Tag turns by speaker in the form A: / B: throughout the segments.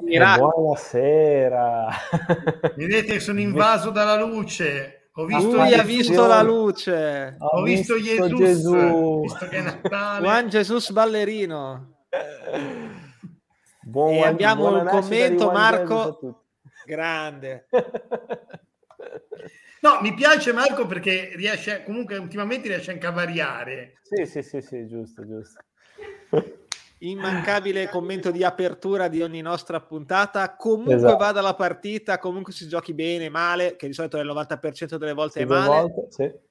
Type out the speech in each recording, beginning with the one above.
A: buonasera.
B: Vedete, sono invaso dalla luce. Ho visto
C: Lui ha visto la luce.
B: Ho, Ho visto, visto Jesus, Gesù. Visto che è Natale.
C: Juan Jesus ballerino.
A: Buon,
C: e abbiamo il commento, Marco.
A: Grande.
B: No, mi piace Marco perché riesce, comunque ultimamente riesce anche a variare.
A: Sì, sì, sì, sì, giusto, giusto.
C: Immancabile commento di apertura di ogni nostra puntata. Comunque esatto. vada la partita, comunque si giochi bene, male, che di solito nel 90% delle volte sì, è male. Volte,
A: sì.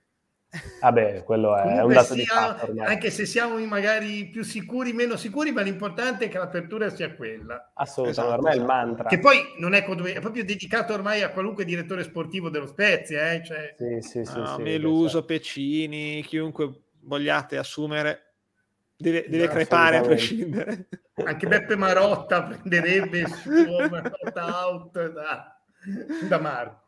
A: Vabbè, quello è Comunque un dato sia, di fatto.
B: Anche se siamo magari più sicuri, meno sicuri, ma l'importante è che l'apertura sia quella.
A: Assolutamente, esatto, ormai è il esatto. mantra.
B: Che poi non è, è proprio dedicato ormai a qualunque direttore sportivo dello Spezia. Eh? Cioè...
A: Sì, sì, sì. No,
C: sì Meluso, esatto. Pecini, chiunque vogliate assumere. Deve, deve crepare a prescindere.
B: Anche Beppe Marotta prenderebbe il suo Marotta out da, da Marco.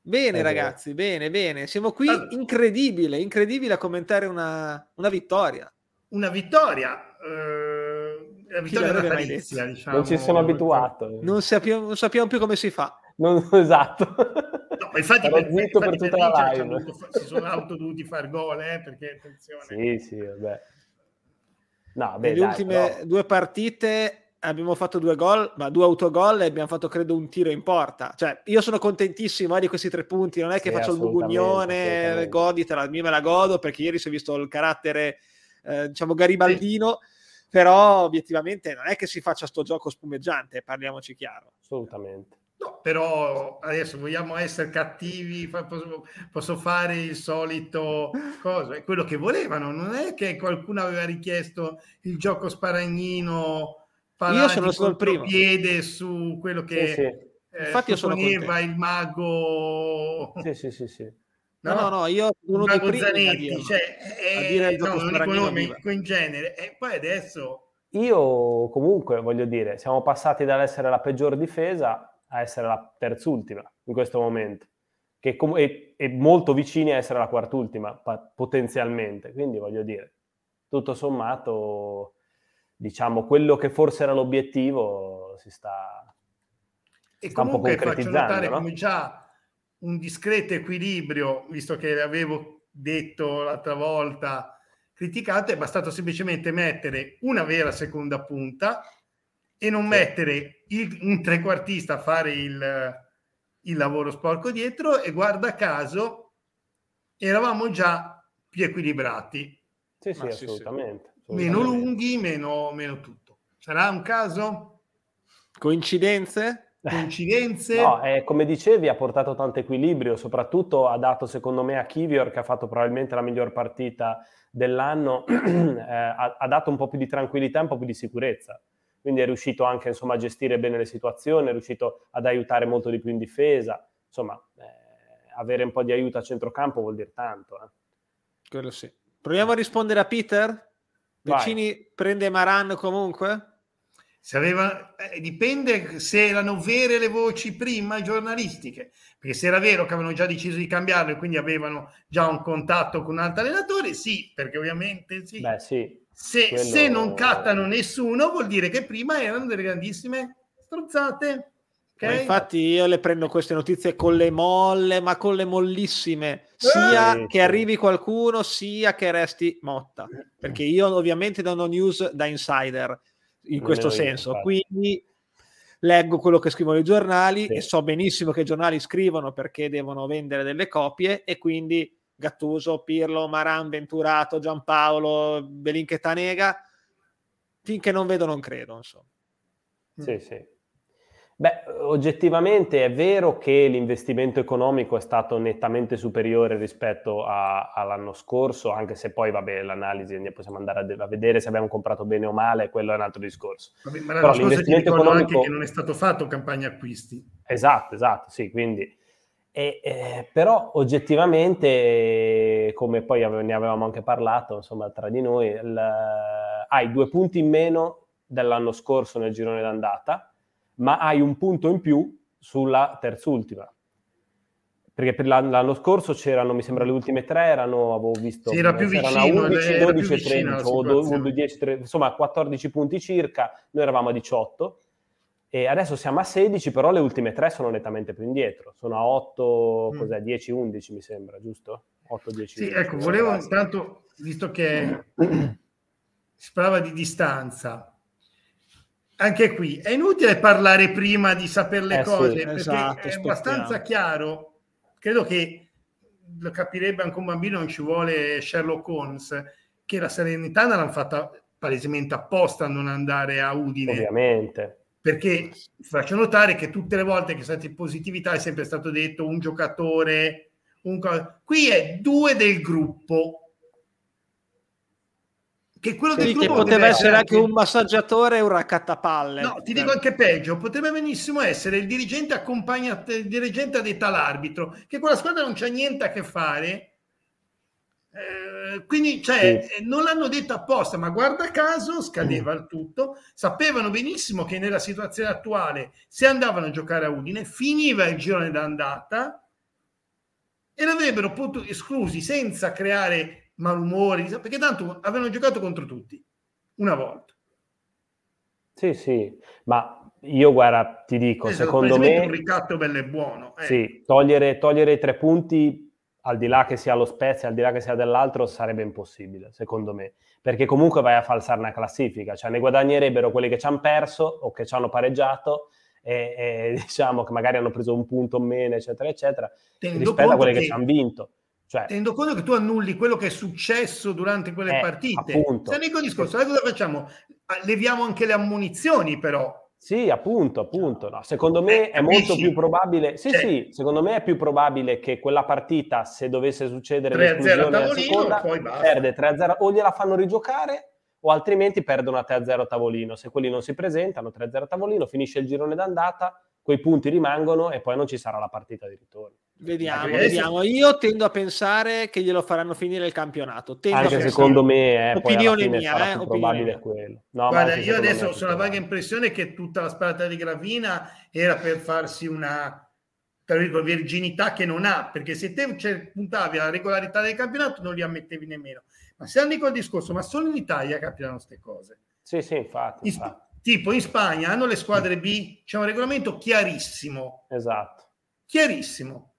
C: Bene, ragazzi, bene, bene. Siamo qui, allora, incredibile, incredibile a commentare una, una vittoria.
B: Una vittoria. Eh, la vittoria natalizia, diciamo.
A: Non ci sono abituato.
C: Non sappiamo, non sappiamo più come si fa.
A: Non, esatto.
B: No, infatti, per, zitto per, per tutta la live. Si sono auto dovuti far gol, eh, perché attenzione.
A: Sì, sì, vabbè.
C: No, beh, Nelle dai, ultime però... due partite abbiamo fatto due gol, ma due autogol e abbiamo fatto credo un tiro in porta. Cioè, io sono contentissimo eh, di questi tre punti, non è che sì, faccio il bugugnone, goditela, io me la godo perché ieri si è visto il carattere eh, diciamo garibaldino, sì. però obiettivamente non è che si faccia sto gioco spumeggiante, parliamoci chiaro.
A: Assolutamente.
B: No, però adesso vogliamo essere cattivi, posso, fare il solito cosa, è quello che volevano, non è che qualcuno aveva richiesto il gioco sparagnino
C: io sono stato il primo.
B: piede su quello che sì, sì.
C: Eh, Infatti io sono
B: il mago
A: sì sì sì, sì.
C: No, no, no, io uno dei
B: Zanetti, cioè, a dire no, nome in genere. E poi adesso
A: io comunque voglio dire siamo passati dall'essere la peggior difesa a essere la terzultima in questo momento che com- è, è, molto vicini a essere la quartultima potenzialmente quindi voglio dire tutto sommato diciamo, quello che forse era l'obiettivo si sta,
B: e sta comunque faccio notare no? come già un discreto equilibrio, visto che avevo detto l'altra volta, criticato, è bastato semplicemente mettere una vera seconda punta e non sì. mettere il, un trequartista a fare il, il lavoro sporco dietro e guarda caso eravamo già più equilibrati.
A: Sì, sì, assolutamente
B: meno lunghi, meno, meno tutto. Sarà un caso?
C: Coincidenze?
B: Coincidenze?
A: No, eh, come dicevi, ha portato tanto equilibrio, soprattutto ha dato secondo me a Kivior, che ha fatto probabilmente la miglior partita dell'anno, eh, ha, ha, dato un po' più di tranquillità e un po' più di sicurezza. Quindi è riuscito anche insomma, a gestire bene le situazioni, è riuscito ad aiutare molto di più in difesa. Insomma, eh, avere un po' di aiuto a centrocampo vuol dire tanto. Eh.
C: Quello sì. Proviamo a rispondere a Peter. Vicini Vai. prende Maran comunque?
B: Se aveva, eh, dipende se erano vere le voci prima giornalistiche, perché se era vero che avevano già deciso di cambiarlo e quindi avevano già un contatto con un altro allenatore, sì, perché ovviamente sì.
A: Beh, sì
B: se, quello... se non cattano nessuno, vuol dire che prima erano delle grandissime strozzate.
C: Okay? infatti io le prendo queste notizie con le molle, ma con le mollissime, sia eh, che arrivi qualcuno, sia che resti motta, perché io ovviamente non ho news da insider in questo senso, io, quindi leggo quello che scrivono i giornali sì. e so benissimo che i giornali scrivono perché devono vendere delle copie e quindi Gattuso, Pirlo, Maran, Venturato, Giampaolo, Belinche Tanega, finché non vedo non credo, insomma.
A: Sì, sì. Beh, oggettivamente è vero che l'investimento economico è stato nettamente superiore rispetto a, all'anno scorso, anche se poi, vabbè, l'analisi possiamo andare a, a, vedere se abbiamo comprato bene o male, quello è un altro discorso.
B: Vabbè, ma Però l'investimento economico... anche che non è stato fatto campagna acquisti.
A: Esatto, esatto, sì, quindi... E, eh, però oggettivamente, come poi ne avevamo anche parlato, insomma, tra di noi, il, hai due punti in meno dell'anno scorso nel girone d'andata, ma hai un punto in più sulla terzultima. Perché per l'anno scorso c'erano, mi sembra, le ultime tre erano, avevo visto,
B: sì, era più vicino,
A: 11, 12 13, o 10, 13, insomma 14 punti circa, noi eravamo a 18, E adesso siamo a 16, però le ultime tre sono nettamente più indietro. Sono a 8, mm. cos'è, 10, 11 mi sembra, giusto? 8, 10,
B: sì, 11. ecco, volevo intanto, visto che si parlava di distanza, anche qui è inutile parlare prima di sapere le eh cose, sì, perché esatto, è abbastanza chiaro, credo che lo capirebbe anche un bambino, non ci vuole Sherlock Holmes, che la serenità l'hanno fatta palesemente apposta a non andare a Udine.
A: Ovviamente
B: perché faccio notare che tutte le volte che stati positività è sempre stato detto un giocatore, un qui è due del gruppo.
C: Che quello del gruppo che poteva essere anche un massaggiatore e un raccattapalle.
B: No, ti dico anche peggio, potrebbe benissimo essere il dirigente accompagnante, il dirigente addetto all'arbitro, che quella squadra non c'ha niente a che fare. Eh, quindi cioè, sì. Eh, non l'hanno detto apposta, ma guarda caso scadeva il tutto. Sapevano benissimo che nella situazione attuale, se andavano a giocare a Udine, finiva il girone d'andata e l'avrebbero potuto esclusi senza creare malumori, perché tanto avevano giocato contro tutti una volta.
A: Sì, sì, ma io guarda, ti dico, esatto, secondo me...
B: Un ricatto bello e buono.
A: Eh. Sì, togliere, togliere i tre punti al di là che sia lo Spezia, al di là che sia dell'altro, sarebbe impossibile, secondo me. Perché comunque vai a falsare una classifica, cioè ne guadagnerebbero quelli che ci hanno perso o che ci hanno pareggiato e, e, diciamo che magari hanno preso un punto o meno, eccetera, eccetera, Tenendo rispetto a quelli che, che ci hanno vinto. Cioè,
B: tenendo conto che tu annulli quello che è successo durante quelle eh, partite, appunto. se ne discorso, cosa facciamo? Ah, leviamo anche le ammonizioni, però
A: sì, appunto, appunto. No, secondo me è molto più probabile. Sì, cioè, sì, secondo me è più probabile che quella partita, se dovesse succedere
B: 3-0 a seconda,
A: perde 3-0 o gliela fanno rigiocare o altrimenti perdono a 3-0 a tavolino. Se quelli non si presentano, 3-0 a tavolino, finisce il girone d'andata, quei punti rimangono e poi non ci sarà la partita di ritorno.
C: Vediamo, vediamo. Io tendo a pensare che glielo faranno finire il campionato. Tendo
A: anche secondo me, eh, opinione mia, eh, probabile quello.
B: No, Guarda, io adesso ho la vaga impressione che tutta la sparata di Gravina era per farsi una virginità che non ha, perché se te cioè, puntavi alla regolarità del campionato non li ammettevi nemmeno. Ma se andiamo col discorso, ma solo in Italia capitano queste cose.
A: Sì, sì, infatti. infatti.
B: Tipo in Spagna hanno le squadre B, c'è un regolamento chiarissimo.
A: Esatto.
B: Chiarissimo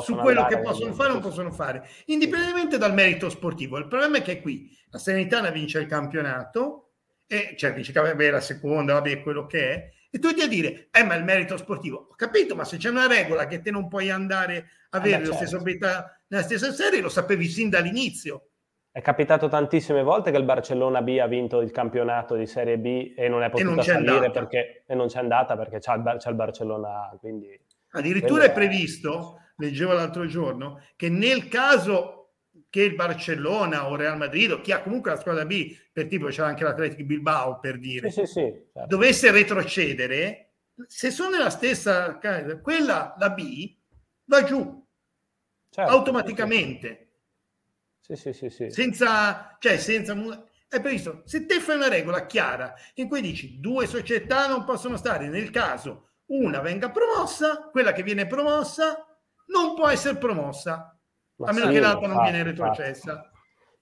B: su quello che possono fare o non possono fare, indipendentemente dal merito sportivo. Il problema è che qui la Serenitana vince il campionato, e cioè dice che vabbè, la seconda, vabbè, quello che è, e tu ti a dire, eh, ma il merito sportivo. Ho capito, ma se c'è una regola che te non puoi andare a avere eh, lo certo. stesso abilità nella stessa serie, lo sapevi sin dall'inizio.
A: È capitato tantissime volte che il Barcellona B ha vinto il campionato di Serie B e non è potuto salire perché e non c'è andata perché c'è il, c'è il Barcellona A. Quindi
B: Addirittura è previsto leggevo l'altro giorno, che nel caso che il Barcellona o Real Madrid o chi ha comunque la squadra B, per tipo c'è anche l'Atletico Bilbao per dire,
A: sì, sì, sì,
B: certo. dovesse retrocedere, se sono nella stessa, quella, la B, va giù certo, automaticamente.
A: Sì, sì, sì, sì.
B: Senza, cioè, senza, è previsto. Se te fai una regola chiara in cui dici due società non possono stare nel caso una venga promossa, quella che viene promossa non può essere promossa, Ma a meno sì, che l'altra non viene retrocessa.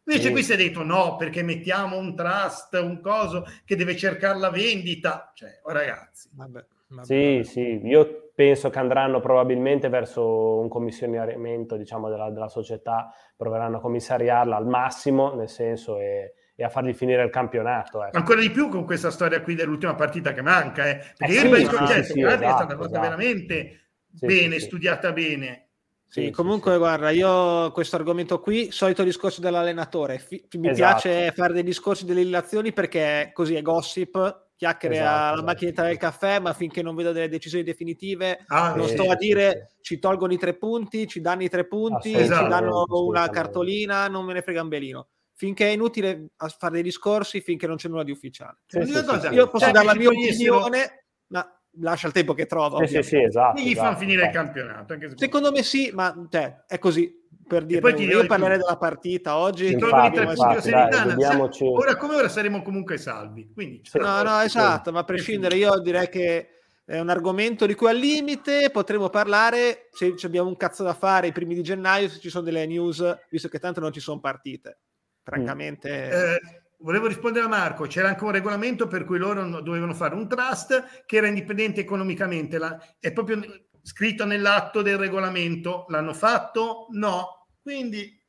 B: Invece sì. qui si è detto no, perché mettiamo un trust, un coso che deve cercare la vendita. Cioè, oh ragazzi.
A: Vabbè, vabbè, sì, sì, io penso che andranno probabilmente verso un commissionamento diciamo, della, della, società, proveranno a commissariarla al massimo, nel senso e, e a fargli finire il campionato.
B: Ecco. Ancora di più con questa storia qui dell'ultima partita che manca, eh? perché eh, sì, ribadisco, sì, sì, esatto, è stata fatta esatto. veramente sì, bene, sì, studiata bene.
C: Sì, comunque guarda, io questo argomento qui, solito discorso dell'allenatore, F- mi esatto. piace fare dei discorsi delle illazioni perché così è gossip, chiacchiere esatto, alla esatto. macchinetta del caffè, ma finché non vedo delle decisioni definitive ah, non eh, sto a dire ci tolgono i tre punti, ci danno i tre punti, ci danno una cartolina, non me ne frega un belino finché è inutile fare dei discorsi finché non c'è nulla di ufficiale. Sì, sì, sì, io posso cioè, dare la mia opinione, ma lascia il tempo che trova.
A: Sì, sì, sì, esatto.
B: E gli
A: esatto,
B: fanno finire esatto. il campionato. Se
C: Secondo me sì, ma cioè, è così. Per dire, io parlerei della partita oggi.
B: Infatti, infatti, dai, ora come ora saremo comunque salvi. Quindi,
C: no, no, esatto, ma a prescindere io direi che è un argomento di cui al limite potremo parlare se abbiamo un cazzo da fare i primi di gennaio, se ci sono delle news, visto che tanto non ci sono partite. Francamente...
B: Eh, volevo rispondere a Marco, c'era anche un regolamento per cui loro dovevano fare un trust che era indipendente economicamente, la, è proprio scritto nell'atto del regolamento, l'hanno fatto? No, quindi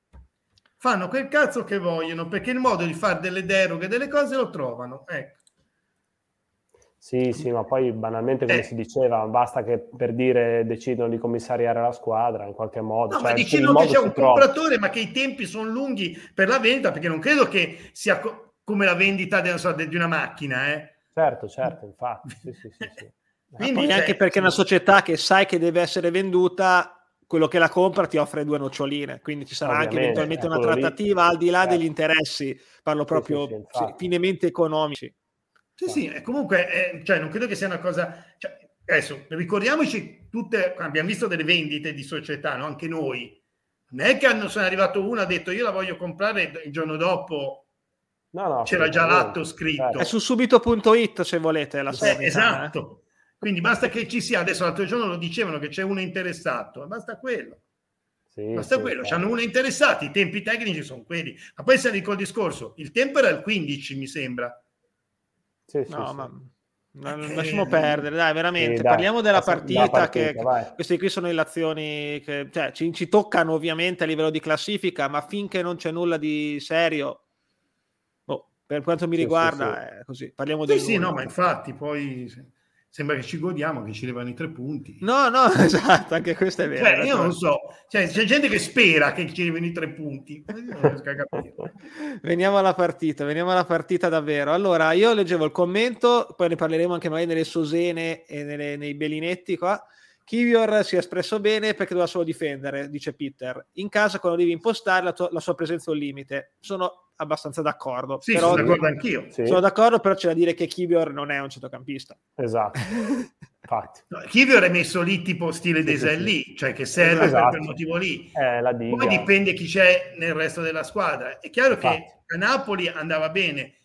B: fanno quel cazzo che vogliono perché il modo di fare delle deroghe, delle cose lo trovano, ecco.
A: Sì, sì, ma poi banalmente, come eh. si diceva, basta che per dire decidono di commissariare la squadra in qualche modo.
B: No, cioè, ma decidono che c'è un compratore, ma che i tempi sono lunghi per la vendita, perché non credo che sia co- come la vendita di, so, di una macchina. Eh.
A: Certo, certo, infatti. Sì, sì, sì, sì.
C: Quindi, cioè, anche perché una società che sai che deve essere venduta, quello che la compra ti offre due noccioline, quindi ci sarà anche eventualmente una trattativa lì. al di là certo. degli interessi, parlo proprio finemente economici.
B: Sì, sì, comunque, eh, cioè, non credo che sia una cosa... Cioè, adesso, ricordiamoci tutte, abbiamo visto delle vendite di società, no? anche noi. Non è che hanno, sono arrivato uno ha detto io la voglio comprare il giorno dopo no, no, c'era già l'atto scritto.
C: È su subito.it se volete la
B: sua eh, Esatto. Eh. Quindi basta che ci sia, adesso l'altro giorno lo dicevano che c'è uno interessato, basta quello. Sì, basta sì, quello, sì. hanno uno interessato, i tempi tecnici sono quelli. Ma poi se col discorso, il tempo era il 15 mi sembra
C: sì, no, sì, ma sì. lasciamo perdere, dai, veramente. Dai, Parliamo della partita, partita che vai. queste qui sono le azioni che cioè, ci, ci, toccano ovviamente a livello di classifica, ma finché non c'è nulla di serio, oh, per quanto mi riguarda, è così. Parliamo
B: di. Sì, sì, no, ma infatti poi sembra che ci godiamo, che ci levano i tre punti.
C: No, no, esatto, anche questo è vero.
B: Cioè, io non so, cioè, c'è gente che spera che ci levino i tre punti.
C: veniamo alla partita, veniamo alla partita davvero. Allora, io leggevo il commento, poi ne parleremo anche magari nelle sosene e nelle, nei belinetti qua. Kivior si è espresso bene perché doveva solo difendere, dice Peter. In casa, quando devi impostare, la, tua, la sua presenza è un limite. Sono abbastanza d'accordo.
B: Sì, però, sono d'accordo anch'io.
C: Sì. Sono d'accordo, però c'è da dire che Kivior non è un centrocampista.
A: Esatto. Infatti.
B: No, Kivior è messo lì tipo stile sì, Desel sì, lì, cioè che serve esatto. per quel motivo lì.
A: Eh,
B: Poi dipende chi c'è nel resto della squadra. È chiaro Infatti. che a Napoli andava bene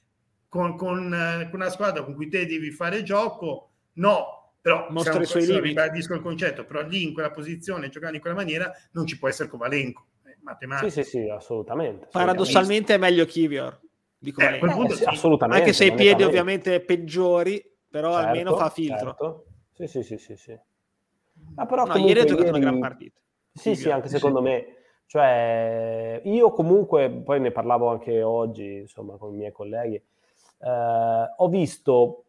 B: con, con, eh, con, una squadra con cui te devi fare gioco, no, però
C: mostra i suoi limiti.
B: Ribadisco il concetto, però lì in quella posizione, giocando in quella maniera, non ci può essere Kovalenko.
A: Sì, sì, sì, assolutamente.
C: Paradossalmente è meglio Kivior.
A: Dico eh, punto, sì. assolutamente.
C: Anche se i piedi ovviamente peggiori, però certo, almeno fa filtro.
A: Certo. Sì, sì, sì, sì, sì. Ma però
C: no, ieri ha giocato ieri... una gran partita.
A: Sì, Kivior. sì, anche secondo me. Cioè, io comunque, poi ne parlavo anche oggi, insomma, con i miei colleghi, eh, ho visto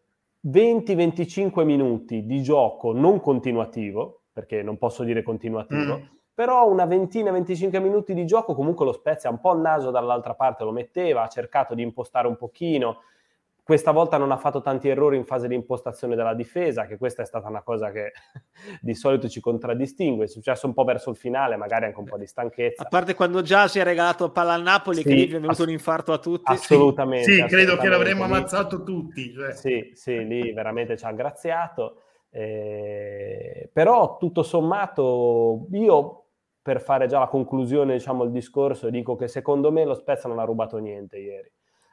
A: 20-25 minuti di gioco non continuativo, perché non posso dire continuativo, mm. però una ventina, 25 minuti di gioco comunque lo Spezia un po' il naso dall'altra parte lo metteva, ha cercato di impostare un pochino, questa volta non ha fatto tanti errori in fase di impostazione della difesa, che questa è stata una cosa che di solito ci contraddistingue. È successo un po' verso il finale, magari anche un po' di stanchezza.
C: A parte quando già si è regalato palla al Napoli, sì, che lì è venuto ass- un infarto a tutti.
A: Assolutamente.
B: Sì,
A: assolutamente.
B: credo che l'avremmo ammazzato tutti. Cioè.
A: Sì, sì, lì veramente ci ha graziato. Eh, però tutto sommato io per fare già la conclusione, diciamo, il discorso, dico che secondo me lo Spezia non ha rubato niente ieri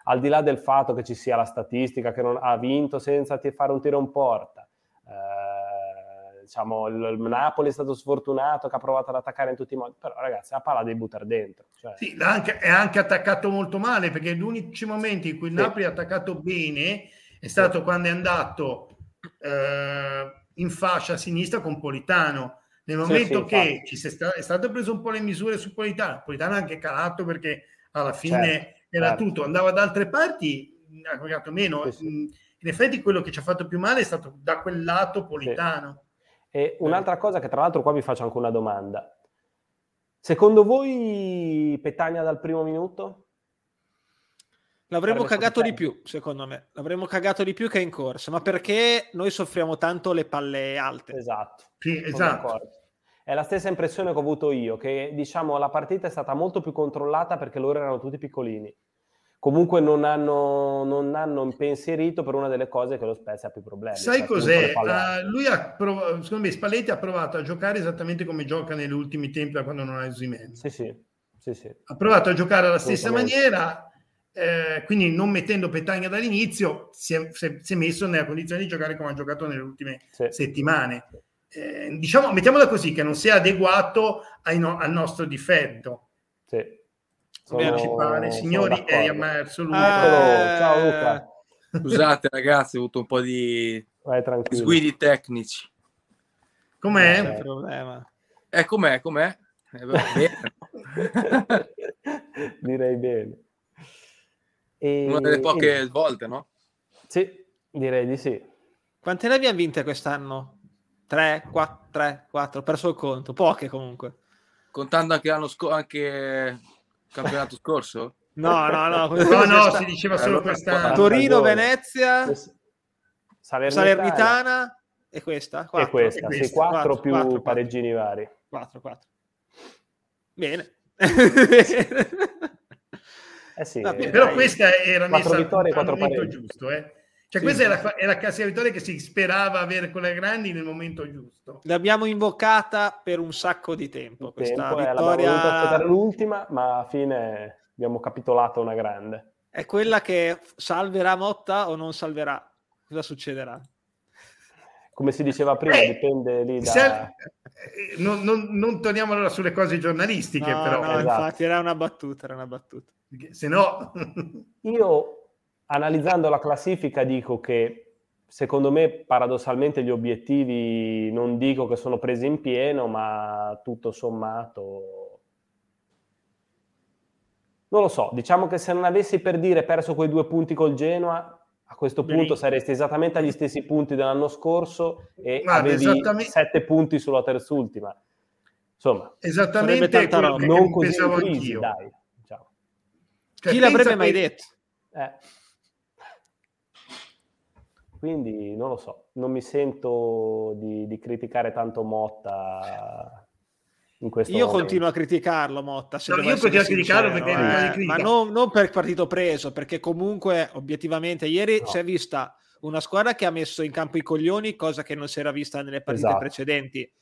A: al di là del fatto che ci sia la statistica che non ha vinto senza fare un tiro in porta, eh, diciamo il, il, Napoli è stato sfortunato che ha provato ad attaccare in tutti i modi, però ragazzi la palla devi buttare dentro. Cioè.
B: Sì, anche, è anche attaccato molto male perché gli unici momenti in cui il. Napoli ha attaccato bene è stato sì. quando è andato eh, in fascia a sinistra con Politano. Nel momento sì, che ci sta, è stato preso un po' le misure su Politano, Politano ha anche calato perché alla fine certo era certo. tutto, andava da altre parti, ha giocato meno. Sì, sì. In effetti quello che ci ha fatto più male è stato da quel lato politano.
A: Sì. E un'altra cosa che tra l'altro qua vi faccio anche una domanda. Secondo voi Petagna dal primo minuto?
C: L'avremmo cagato di più, secondo me. L'avremmo cagato di più che in corsa, ma perché noi soffriamo tanto le palle alte.
A: Esatto.
B: Sì, esatto.
A: È la stessa impressione che ho avuto io, che diciamo la partita è stata molto più controllata perché loro erano tutti piccolini. Comunque non hanno, non hanno impensierito per una delle cose che lo Spezia ha più problemi.
B: Sai cioè, cos'è? Uh, lui ha provato, secondo me Spalletti ha provato a giocare esattamente come gioca negli ultimi tempi da quando non ha Osimen.
A: Sì, sì, sì, sì.
B: Ha provato a giocare alla stessa maniera, eh, quindi non mettendo Petagna dall'inizio, si è, si è, messo nella condizione di giocare come ha giocato nelle ultime sì. settimane eh, diciamo, mettiamola così, che non sia adeguato no, al nostro difetto.
A: Sì.
B: Sono, Signori, è ma assoluto.
A: Eh... Ciao Luca.
D: Scusate ragazzi, ho avuto un po' di sguidi tecnici.
B: Com'è?
C: Non c'è problema.
D: Eh, com'è, com'è? Eh,
A: bene. direi bene.
D: E... Una delle poche e... volte, no?
A: Sì, direi di sì.
C: Quante ne abbiamo vinte quest'anno? 3, 4, 3, 4, ho perso il conto, poche comunque.
D: Contando anche l'anno scorso, anche campionato scorso?
C: No, no, no.
B: no, no, si diceva solo quest'anno.
C: Torino, Venezia, Salernitana, Salernitana e questa?
A: 4. E questa, questa. sì, 4, 4 più 4, pareggini vari.
C: 4, 4. Bene.
A: eh sì,
B: Vabbè, però questa era messa vittorie, al momento giusto, eh. Cioè, sì, questa sì. Era, era la classica vittoria che si sperava avere con le grandi nel momento giusto.
C: L'abbiamo invocata per un sacco di tempo. Questa tempo,
A: vittoria... Eh, l'ultima, ma alla fine abbiamo capitolato una grande.
C: È quella che salverà Motta o non salverà? Cosa succederà?
A: come si diceva prima, eh, dipende lì da... Se,
B: eh, non, non, non, torniamo allora sulle cose giornalistiche,
C: no,
B: però.
C: No, esatto. infatti era una battuta, era una battuta.
B: se no...
A: Io, analizzando la classifica, dico che secondo me, paradossalmente, gli obiettivi non dico che sono presi in pieno, ma tutto sommato... Non lo so, diciamo che se non avessi per dire perso quei due punti col Genoa, a questo punto Benissimo. saresti esattamente agli stessi punti dell'anno scorso e Guarda, avevi sette punti sulla terzultima. Insomma,
B: esattamente quello che
A: non così crisi, dai.
C: Diciamo. Cioè, Chi l'avrebbe mai detto?
A: Eh. Quindi non lo so, non mi sento di, di criticare tanto Motta
C: io momento. continuo a criticarlo, Motta.
B: No, io continuo a criticarlo perché
C: eh, ma non, non, per partito preso, perché comunque obiettivamente ieri no. si è vista una squadra che ha messo in campo i coglioni, cosa che non si era vista nelle partite esatto. precedenti.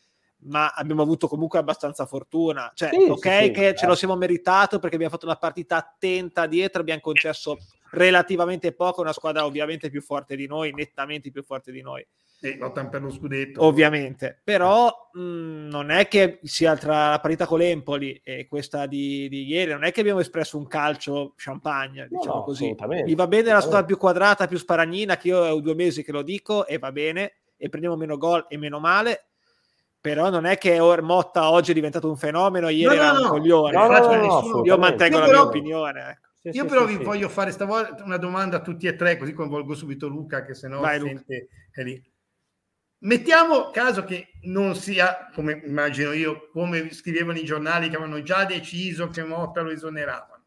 C: Ma abbiamo avuto comunque abbastanza fortuna. Cioè, sì, ok, sì, che sì, ce lo certo. siamo meritato perché abbiamo fatto una partita attenta dietro, abbiamo concesso relativamente poco una squadra ovviamente più forte di noi, nettamente più forte di noi
B: e lottano per lo scudetto.
C: Ovviamente, però mh, non è che sia tra la parità con l'Empoli e questa di, di, ieri, non è che abbiamo espresso un calcio champagne, diciamo no, così. Gli va bene la squadra più quadrata, più sparagnina, che io ho due mesi che lo dico e va bene, e prendiamo meno gol e meno male, però non è che Motta oggi è diventato un fenomeno, ieri no, era no, un coglione. No, io mantengo io la però, mia opinione. Ecco.
B: Sì, io sì, però vi voglio fare stavolta una domanda a tutti e tre, così coinvolgo subito Luca, che se no sente è lì. Mettiamo caso che non sia, come immagino io, come scrivevano i giornali che avevano già deciso che Motta lo esoneravano.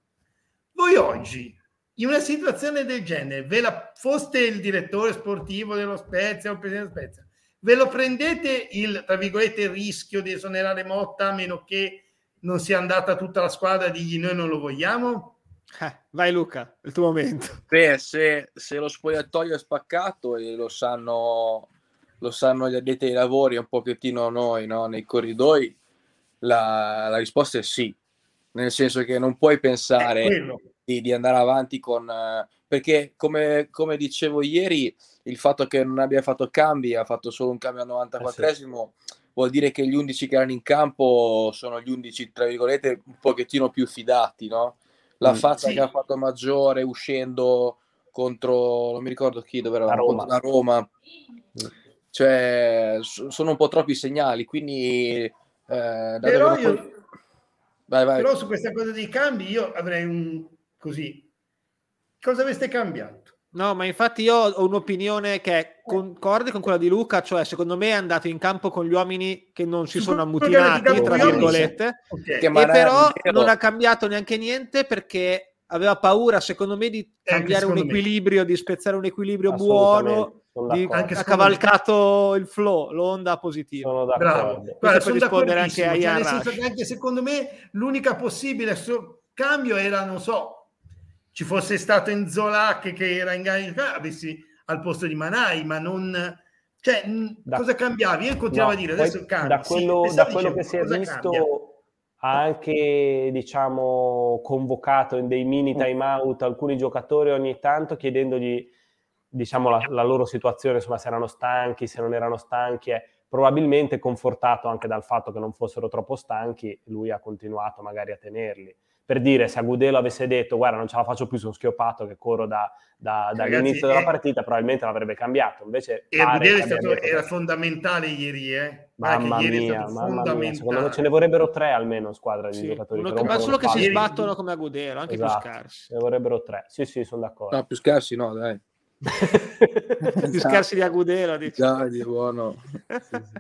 B: Voi oggi, in una situazione del genere, ve la, foste il direttore sportivo dello Spezia o il presidente dello Spezia, ve lo prendete il, tra virgolette, rischio di esonerare Motta a meno che non sia andata tutta la squadra a dirgli noi non lo vogliamo?
C: Eh, vai Luca, il tuo momento.
D: Beh, se, se lo spogliatoio è spaccato e lo sanno lo sanno gli addetti ai lavori, un pochettino noi, no? nei corridoi, la, la, risposta è sì, nel senso che non puoi pensare di, di, andare avanti con... Uh, perché come, come, dicevo ieri, il fatto che non abbia fatto cambi, ha fatto solo un cambio al 94esimo, eh sì. vuol dire che gli 11 che erano in campo sono gli 11, tra virgolette, un pochettino più fidati, no? La mm, faccia sì. che ha fatto Maggiore uscendo contro, non mi ricordo chi, dove era,
A: la Roma.
D: La Roma. Cioè, sono un po' troppi segnali, quindi... Eh,
B: però, io, poi... vai, vai. però su questa cosa dei cambi io avrei un... così. Cosa aveste cambiato?
C: No, ma infatti io ho un'opinione che concorde con quella di Luca, cioè secondo me è andato in campo con gli uomini che non si sono ammutinati, tra virgolette, okay. e però non ha cambiato neanche niente perché aveva paura, secondo me, di cambiare un equilibrio, me. di spezzare un equilibrio buono di, ha cavalcato me. il flow, l'onda positiva.
A: Sono d'accordo.
B: Guarda, sono rispondere anche a cioè, nel senso che anche secondo me l'unica possibile cambio era, non so, ci fosse stato Enzola che, che era in gara, avessi al posto di Manai, ma non... Cioè, da, cosa cambiavi? Io continuavo no, a dire, adesso cambia.
A: Da quello, sì, da quello che si è visto... Cambia? ha anche diciamo convocato in dei mini mm. time out alcuni giocatori ogni tanto chiedendogli diciamo, la, la, loro situazione, insomma, se erano stanchi, se non erano stanchi, è probabilmente confortato anche dal fatto che non fossero troppo stanchi, lui ha continuato magari a tenerli. Per dire se Agudelo avesse detto guarda non ce la faccio più, sono schioppato che corro da, da, dall'inizio della partita, probabilmente l'avrebbe cambiato. Invece
B: e Agudelo stato, era fondamentale ieri, eh?
A: Mamma ieri mia, mamma mia, secondo me ce ne vorrebbero tre almeno squadra di sì. giocatori.
C: Uno, ma solo che si sbattono come Agudelo, anche esatto. più scarsi.
A: Ne vorrebbero tre, sì sì, sono d'accordo.
D: No, più scarsi no, dai.
C: più scarsi di Agudelo,
D: dici. Dai, buono. sì, sì.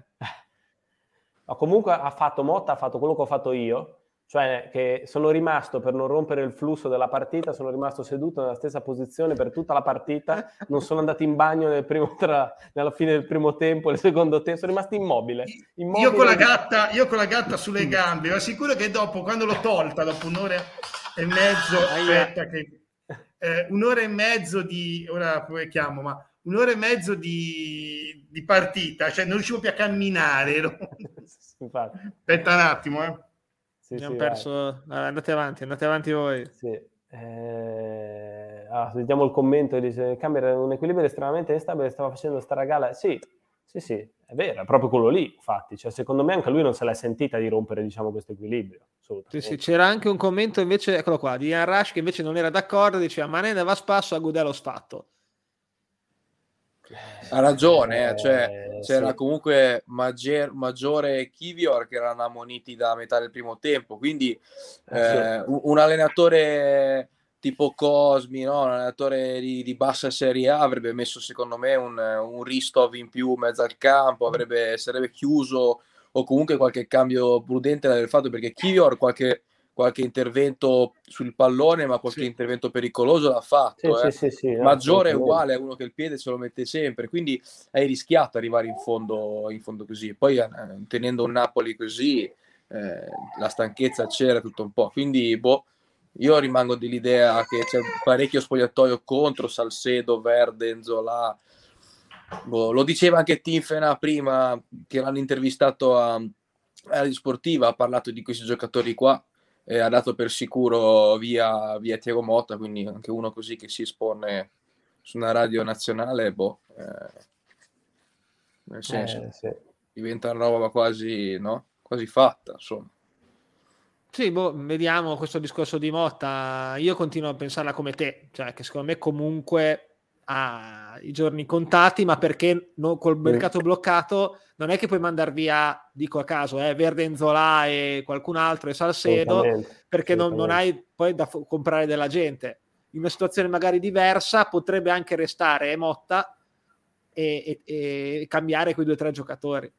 A: Ma comunque ha fatto Motta, ha fatto quello che ho fatto io, cioè che sono rimasto per non rompere il flusso della partita, sono rimasto seduto nella stessa posizione per tutta la partita, non sono andato in bagno nel primo tra, nella fine del primo tempo, nel secondo tempo, sono rimasto immobile. immobile.
B: Io, con la gatta, io con la gatta sulle gambe, ma sicuro che dopo, quando l'ho tolta, dopo un'ora e mezzo, aspetta che, eh, un'ora e mezzo di, ora come chiamo, ma un'ora e mezzo di, di partita, cioè non riuscivo più a camminare. Aspetta un attimo, eh.
C: Sì, Abbiamo sì, perso. Vai. andate avanti, andate avanti voi.
A: Sì. Eh... Ah, sentiamo il commento. Dice: Camera un equilibrio estremamente instabile. Stava facendo sta ragala. Sì, sì, sì, è vero, è proprio quello lì. Infatti, cioè, secondo me anche lui non se l'è sentita di rompere, diciamo, questo equilibrio.
C: Sì, sì, c'era anche un commento invece, eccolo qua, di Ian Rush che invece non era d'accordo. Diceva: Ma ne va spasso a Gudello sfatto.
D: Ha ragione, eh, cioè, eh, c'era sì. comunque maggior, maggiore Kivior che erano ammoniti da metà del primo tempo, quindi eh, eh un, un, allenatore tipo Cosmi, no? un allenatore di, di, bassa Serie A avrebbe messo secondo me un, un Ristov in più in mezzo al campo, avrebbe, sarebbe chiuso o comunque qualche cambio prudente l'avrebbe fatto perché Kivior qualche qualche intervento sul pallone, ma qualche sì. intervento pericoloso l'ha fatto. Sì, eh. sì, Maggiore è uguale a uno che il piede se lo mette sempre, quindi hai rischiato arrivare in fondo, in fondo così. Poi eh, tenendo un Napoli così, eh, la stanchezza c'era tutto un po'. Quindi, boh, io rimango dell'idea che c'è parecchio spogliatoio contro Salcedo, Verde, Enzola. Boh, lo diceva anche Tinfena prima che l'hanno intervistato a, a Sportiva, ha parlato di questi giocatori qua eh, ha dato per sicuro via, via Tiago Motta, quindi anche uno così che si espone su una radio nazionale, boh, eh, nel senso, eh, sì. diventa una roba quasi, no? quasi fatta, insomma.
C: Sì, boh, vediamo questo discorso di Motta. Io continuo a pensarla come te, cioè che secondo me comunque ha i giorni contati, ma perché no, col mercato bloccato non è che puoi mandare via, dico a caso, eh, Verde Enzola e qualcun altro e Salcedo, perché non, non, hai poi da f- comprare della gente. In una situazione magari diversa potrebbe anche restare Motta e, e, e cambiare quei due o tre giocatori.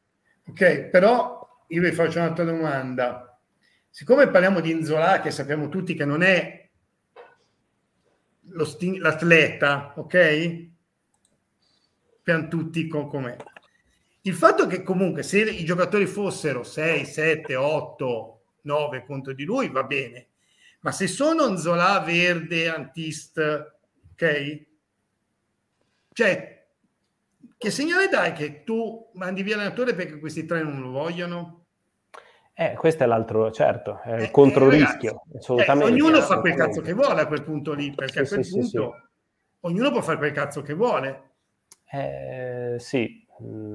B: Ok, però io vi faccio un'altra domanda. Siccome parliamo di Enzola, che sappiamo tutti che non è sti- l'atleta, ok? Per tutti con com'è. Il fatto che comunque se i giocatori fossero 6, 7, 8, 9 contro di lui va bene, ma se sono Nzola, Verde, Antist, ok? Cioè, che segnale dai che tu mandi via l'allenatore perché questi tre non lo vogliono?
A: Eh, questo è l'altro, certo, è il eh, controrischio, eh, assolutamente.
B: Eh, ognuno fa quel cazzo che vuole a quel punto lì, perché sì, a quel sì, punto sì, ognuno può fare quel cazzo che vuole.
A: Eh, sì,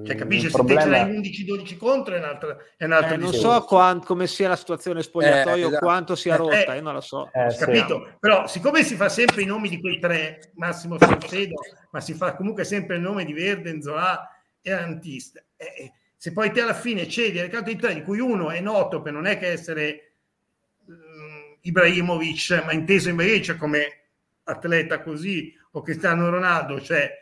B: cioè, capisci? Se problema... te ce l'hai 11-12 contro è un'altra, è un'altra
C: eh, Non so quant- come sia la situazione spogliatoio, eh, esatto. quanto sia rotta, eh, io non lo so.
B: Eh, capito? Però, siccome si fa sempre i nomi di quei tre, Massimo Salcedo, ma si fa comunque sempre il nome di Verde, Nzola e Antista, eh, se poi te alla fine cedi al canto di tre, di cui uno è noto per non è che essere um, Ibrahimovic, ma inteso Ibrahimovic come atleta così, o Cristiano Ronaldo, cioè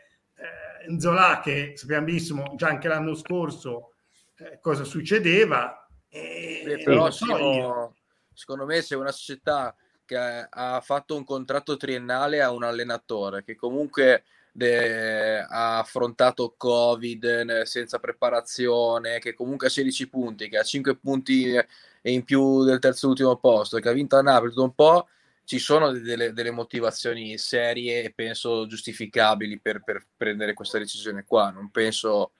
B: Zola che sappiamo benissimo già anche l'anno scorso eh, cosa succedeva.
D: E, Beh, però so secondo me se una società che ha fatto un contratto triennale a un allenatore che comunque de, ha affrontato Covid senza preparazione, che comunque ha 16 punti, che ha 5 punti in più del terzo ultimo posto, che ha vinto a Napoli tutto un po', ci sono delle, delle, motivazioni serie e penso giustificabili per, per, prendere questa decisione qua. Non penso,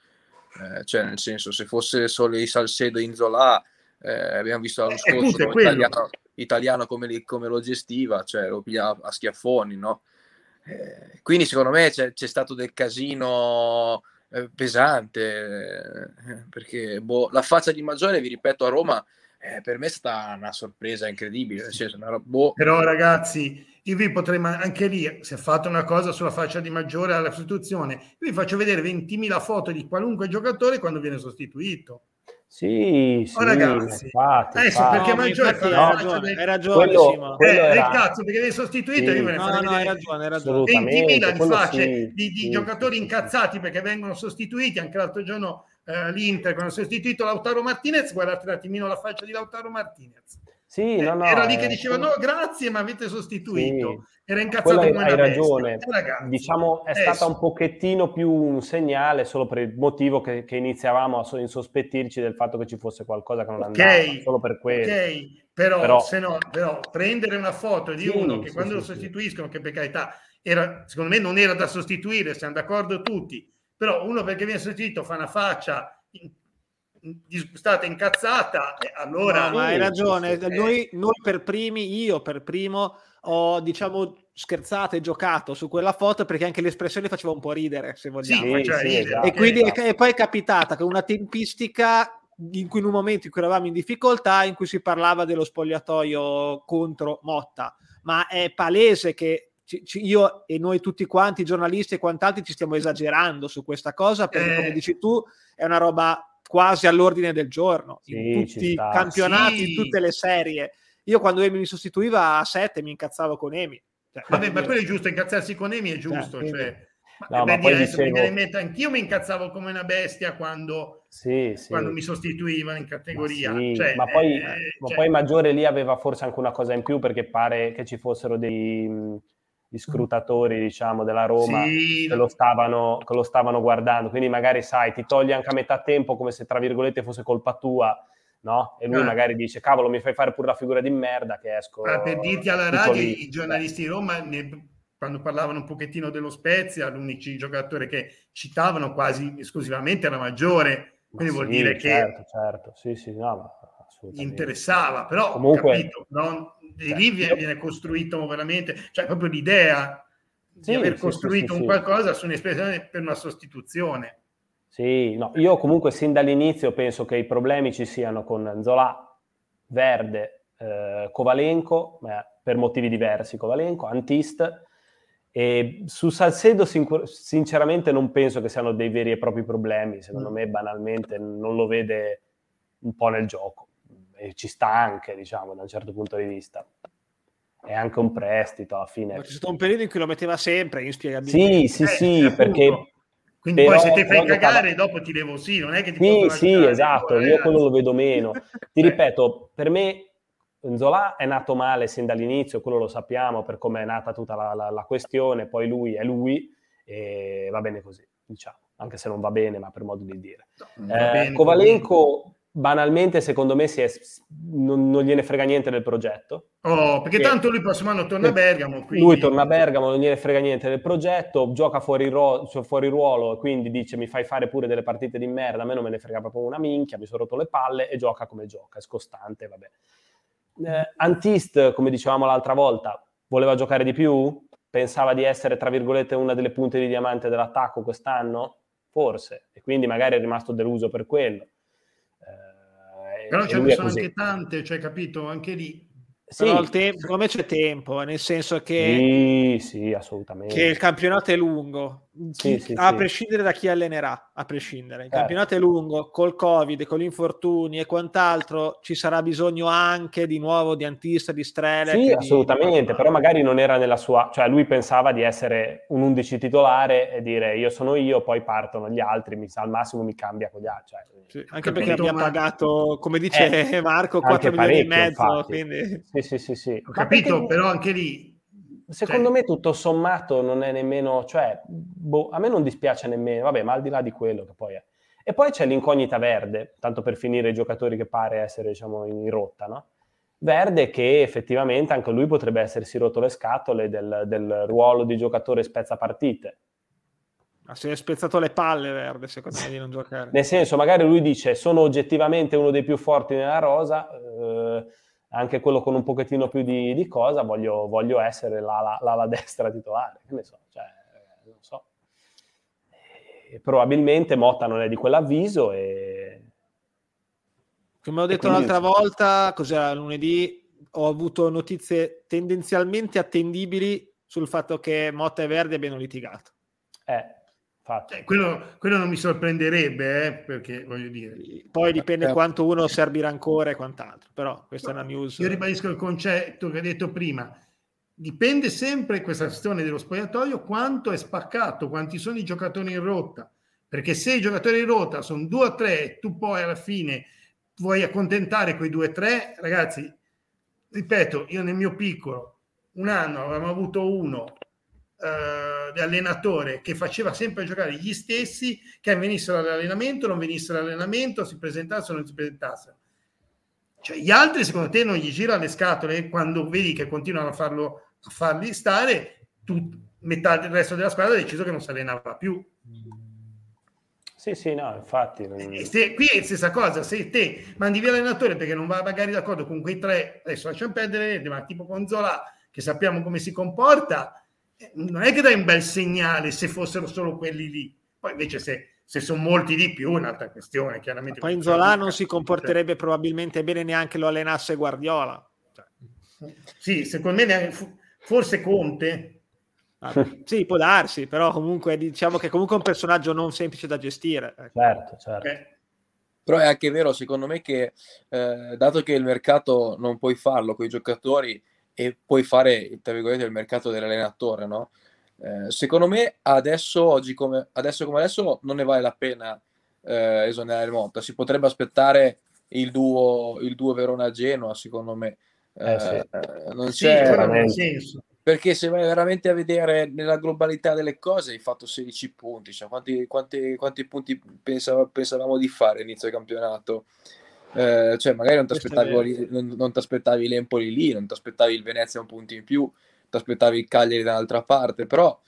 D: eh, cioè nel senso, se fosse solo i Salcedo in Zola, eh, abbiamo visto l'anno eh, scorso italiano, italiano come, li, come, lo gestiva, cioè lo piglia a schiaffoni, no? Eh, quindi secondo me c'è, c'è, stato del casino eh, pesante, eh, perché boh, la faccia di Maggiore, vi ripeto, a Roma eh, per me è stata una sorpresa incredibile. Senso, una... boh.
B: Però ragazzi, io vi potrei anche lì, se fatto una cosa sulla faccia di Maggiore alla sostituzione, io vi faccio vedere 20.000 foto di qualunque giocatore quando viene sostituito.
A: Sì, sì,
B: oh, ragazzi, infatti, adesso infatti. perché
C: no,
B: Maggiore
C: fa no, ragione, dei... hai ragione, quello,
B: quello eh, era... cazzo, perché viene sostituito sì. io me ne
C: no, no, hai ragione, hai ragione.
B: 20.000 di facce sì, di, di sì, giocatori incazzati perché vengono sostituiti, anche l'altro giorno eh, l'Inter quando ha sostituito Lautaro Martinez, guardate un attimino la faccia di Lautaro Martinez.
A: Sì, no, no,
B: era lì che diceva no grazie ma avete sostituito
A: sì, era incazzato hai, come hai ragione. Bestia. diciamo è adesso. stata un pochettino più un segnale solo per il motivo che, che iniziavamo a insospettirci del fatto che ci fosse qualcosa che non okay, andava solo per quello.
B: ok però, però, se no, però prendere una foto di sì, uno che sì, quando lo sostituiscono che per carità era, secondo me non era da sostituire siamo d'accordo tutti però uno perché viene sostituito fa una faccia disgustata, incazzata, allora...
C: No, ma hai ragione, eh, noi, noi, per primi, io per primo, ho diciamo scherzato e giocato su quella foto perché anche l'espressione faceva un po' ridere, se vogliamo.
B: Sì, sì, esatto.
C: E quindi e poi è capitata con una tempistica in cui in un momento in cui eravamo in difficoltà, in cui si parlava dello spogliatoio contro Motta, ma è palese che io e noi tutti quanti, giornalisti e quant'altri, ci stiamo esagerando su questa cosa perché, eh. come dici tu, è una roba quasi all'ordine del giorno sì, in tutti i campionati, sì. in tutte le serie. Io quando Emi mi sostituiva a 7 mi incazzavo con Emi.
B: Cioè, Vabbè, ma quello è giusto, incazzarsi con Emi è giusto. Cioè, cioè
A: no, ma poi
B: dicevo... anch'io mi incazzavo come una bestia quando, sì, sì. quando mi sostituivano in categoria.
A: Ma, sì,
B: cioè,
A: ma poi, eh, ma cioè... poi Maggiore lì aveva forse anche una cosa in più perché pare che ci fossero dei gli scrutatori, diciamo, della Roma sì, che, lo stavano, che, lo stavano, guardando. Quindi magari, sai, ti togli anche a metà tempo come se, tra virgolette, fosse colpa tua, no? E lui ah. magari dice, cavolo, mi fai fare pure la figura di merda che esco...
B: Ma per dirti alla radio, lì. i giornalisti di Roma, ne, quando parlavano un pochettino dello Spezia, l'unico giocatore che citavano quasi esclusivamente era Maggiore. Quindi vuol dire
A: certo,
B: che...
A: Certo, sì, sì, no, ma
B: interessava, però Comunque, capito, cioè, lì viene, viene, costruito veramente, cioè proprio l'idea sì, di aver sì, costruito sì, un qualcosa su un'espressione per una sostituzione.
A: Sì, no, io comunque sin dall'inizio penso che i problemi ci siano con Zola, Verde, eh, Kovalenko, eh, per motivi diversi, Kovalenko, Antist, e su Salcedo sinceramente non penso che siano dei veri e propri problemi, secondo mm. me banalmente non lo vede un po' nel gioco e ci sta anche, diciamo, da un certo punto di vista. È anche un prestito alla fine.
C: Ma c'è stato un periodo in cui lo metteva sempre, inspiegabilmente.
A: Sì, sì, eh, sì, appunto. perché...
B: Quindi però, poi se ti fai cagare giocava... dopo ti devo sì, non è che ti
A: Sì, sì, esatto, io quello lo vedo meno. Ti ripeto, per me Zola è nato male sin dall'inizio, quello lo sappiamo per come è nata tutta la, la, la, questione, poi lui è lui e va bene così, diciamo, anche se non va bene, ma per modo di dire. No, eh, Kovalenko banalmente secondo me è, non, non, gliene frega niente del progetto.
B: Oh, perché tanto lui il prossimo anno torna a Bergamo.
A: Quindi... Lui torna a Bergamo, non gliene frega niente del progetto, gioca fuori, ro- fuori ruolo e quindi dice mi fai fare pure delle partite di merda, a me non me ne frega proprio una minchia, mi sono rotto le palle e gioca come gioca, è scostante, vabbè. Eh, Antist, come dicevamo l'altra volta, voleva giocare di più? Pensava di essere, tra virgolette, una delle punte di diamante dell'attacco quest'anno? Forse, e quindi magari è rimasto deluso per quello
B: però ce ne sono anche tante, cioè capito, anche lì
C: sì. Però il tempo, secondo me c'è tempo, nel senso che,
A: sì, sì, assolutamente.
C: che il campionato è lungo, sì, sì, a prescindere da chi allenerà, a prescindere. Il certo. campionato è lungo, col Covid, con gli infortuni e quant'altro, ci sarà bisogno anche di nuovo di Antista, di Strele.
A: Sì, assolutamente, di... però magari non era nella sua... Cioè lui pensava di essere un 11 titolare e dire io sono io, poi partono gli altri, mi, al massimo mi cambia con gli altri. Cioè,
C: sì, anche perché abbiamo ma... pagato, come dice eh, Marco, 4 milioni e mezzo, quindi...
A: Sì, sì, sì, sì.
B: Ho capito, perché... però anche lì...
A: Secondo cioè... me tutto sommato non è nemmeno... Cioè, boh, a me non dispiace nemmeno, vabbè, ma al di là di quello che poi è. E poi c'è l'incognita verde, tanto per finire i giocatori che pare essere, diciamo, in rotta, no? Verde che effettivamente anche lui potrebbe essersi rotto le scatole del, del ruolo di giocatore spezza partite.
C: Ma si è spezzato le palle Verde, secondo me, di non giocare.
A: Nel senso, magari lui dice, sono oggettivamente uno dei più forti nella rosa, eh, anche quello con un pochettino più di, di cosa, voglio, voglio essere l'ala, l'ala, destra titolare, che ne so, cioè, non so. E probabilmente Motta non è di quell'avviso e
C: Come ho detto l'altra volta, cos'era lunedì, ho avuto notizie tendenzialmente attendibili sul fatto che Motta e Verdi abbiano litigato.
A: Eh,
B: cioè, quello, quello, non mi sorprenderebbe, eh, perché voglio dire.
C: Poi dipende eh. quanto uno servirà ancora e quant'altro, però questa è una news.
B: Io ribadisco il concetto che hai detto prima. Dipende sempre questa questione dello spogliatoio quanto è spaccato, quanti sono i giocatori in rotta. Perché se i giocatori in rotta sono due o tre e tu poi alla fine vuoi accontentare quei due o tre, ragazzi, ripeto, io nel mio piccolo, un anno avevamo avuto uno eh, di allenatore che faceva sempre giocare gli stessi, che venissero all'allenamento, non venissero all'allenamento, si presentassero o non si presentassero. Cioè, gli altri, secondo te, non gli girano le scatole quando vedi che continuano a, farlo, a farli stare, tu, metà del resto della squadra ha deciso che non si allenava più.
A: Sì, sì, no, infatti.
B: Se, qui è la stessa cosa, se te mandi via l'allenatore perché non va magari d'accordo con quei tre, adesso lasciamo perdere, ma tipo con Zola, che sappiamo come si comporta, non è che dai un bel segnale se fossero solo quelli lì. Poi invece se, se sono molti di più è un'altra questione, chiaramente.
C: Poi Zola non si comporterebbe probabilmente bene neanche lo allenasse Guardiola.
B: Cioè. Sì, secondo me forse Conte
C: Ah, sì, può darsi, però comunque diciamo che comunque è un personaggio non semplice da gestire.
A: Ecco. Certo, certo. Eh.
D: Però è anche vero, secondo me, che eh, dato che il mercato non puoi farlo con i giocatori e puoi fare, tra virgolette, il mercato dell'allenatore, no? Eh, secondo me adesso, oggi come adesso, come adesso, non ne vale la pena eh, esonerare Monta. Si potrebbe aspettare il duo, il duo Verona-Genoa, secondo me.
A: Eh, sì.
D: Eh, non sì, c'è senso perché se vai veramente a vedere nella globalità delle cose hai fatto 16 punti, cioè quanti, quanti, quanti punti pensav- pensavamo di fare all'inizio del campionato? Eh, cioè magari non ti aspettavi, non, non aspettavi l'Empoli lì, non ti aspettavi il Venezia un punto in più, ti aspettavi il Cagliari dall'altra parte, però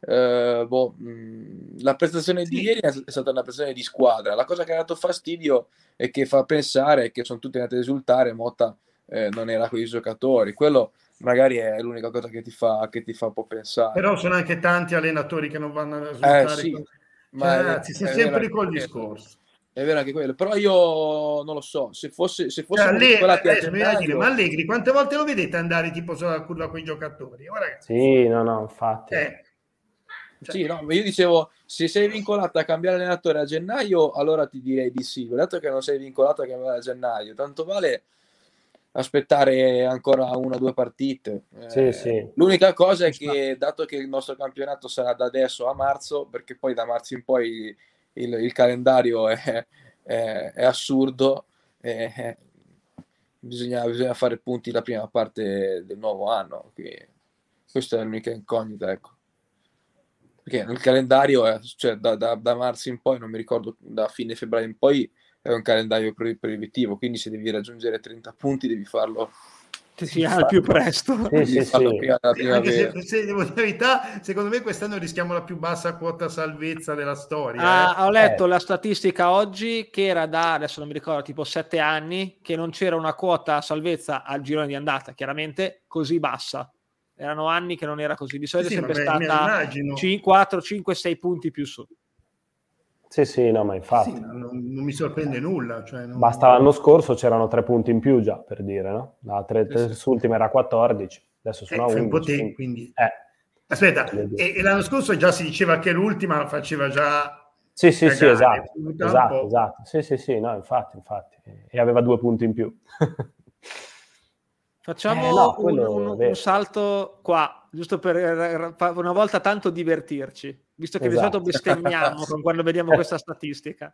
D: eh, boh, mh, la prestazione sì. di ieri è stata una prestazione di squadra. La cosa che ha dato fastidio e che fa pensare che sono tutti andati a risultare, Motta eh, non era con i giocatori. Quello magari è l'unica cosa che ti fa, che ti fa un po' pensare.
B: Però sono anche tanti allenatori che non vanno a risultare.
D: Eh, sì,
B: con... ma cioè, ragazzi, sei sempre col discorso.
D: È vero anche quello, però io non lo so, se fosse, se fosse
B: cioè, Allegri, adesso, gennaio... dire, ma Allegri quante volte lo vedete andare tipo sulla curva con i giocatori? Oh,
A: sì, no, no, infatti. Eh.
D: Cioè... Sì, no, io dicevo, se sei vincolato a cambiare allenatore a gennaio, allora ti direi di sì. Dato che non sei vincolato a cambiare a gennaio, tanto vale aspettare ancora una o due partite.
A: Sì, eh, sì.
D: L'unica cosa è che, dato che il nostro campionato sarà da adesso a marzo, perché poi da marzo in poi il, il calendario è, è, è assurdo, è, bisogna, bisogna, fare punti la prima parte del nuovo anno. questa è l'unica incognita, ecco. Perché il calendario è, cioè, da, da, da marzo in poi, non mi ricordo, da fine febbraio in poi è un calendario proibitivo, quindi se devi raggiungere 30 punti devi farlo
C: sì, al più presto.
B: Sì, sì, sì. Prima, Anche se, se devo dire la verità, secondo me quest'anno rischiamo la più bassa quota salvezza della storia.
C: Ah, eh. Ho letto eh. la statistica oggi che era da, adesso non mi ricordo, tipo 7 anni, che non c'era una quota salvezza al girone di andata, chiaramente così bassa. Erano anni che non era così. Di solito sì, è sempre vabbè, stata 5, 4, 5, 6 punti più su.
A: Sì, sì, no, ma infatti.
B: Sì, non, non, mi sorprende nulla. Cioè non...
A: Basta l'anno scorso c'erano tre punti in più già, per dire, no? La tre, sì, sì. ultima era 14, adesso sono eh, a 11.
B: Te, quindi... eh. Aspetta, e, e, l'anno scorso già si diceva che l'ultima faceva già...
A: Sì, sì, sì, esatto, esatto, esatto. Sì, sì, sì, no, infatti, infatti. E aveva due punti in più.
C: Facciamo eh, no, un, un, un, salto qua, giusto per una volta tanto divertirci, visto che esatto. di solito bestemmiamo quando vediamo questa statistica.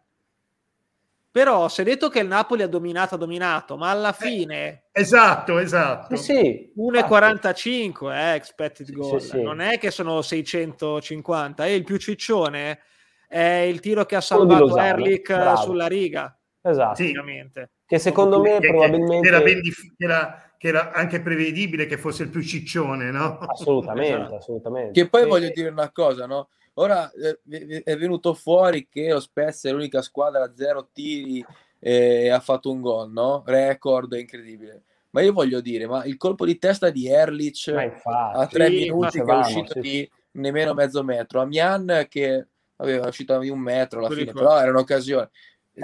C: Però si è detto che il Napoli ha dominato, ha dominato, ma alla eh, fine...
B: Eh, esatto, esatto.
C: Sì, 1,45 eh, expected sì, goal. Sì, sì. Non è che sono 650. E il più ciccione è il tiro che ha salvato Erlich sulla riga.
A: Esatto. Sì. Che secondo me che, probabilmente...
B: Era, ben dif- era che era anche prevedibile che fosse il più ciccione, no?
A: Assolutamente, esatto. assolutamente.
D: Che poi e... voglio dire una cosa, no? Ora eh, è venuto fuori che lo Spezia è l'unica squadra a zero tiri e ha fatto un gol, no? Record incredibile. Ma io voglio dire, ma il colpo di testa di Erlich a tre sì, minuti che è uscito sì. di nemmeno mezzo metro, a Mian che aveva uscito di un metro alla fine, però era un'occasione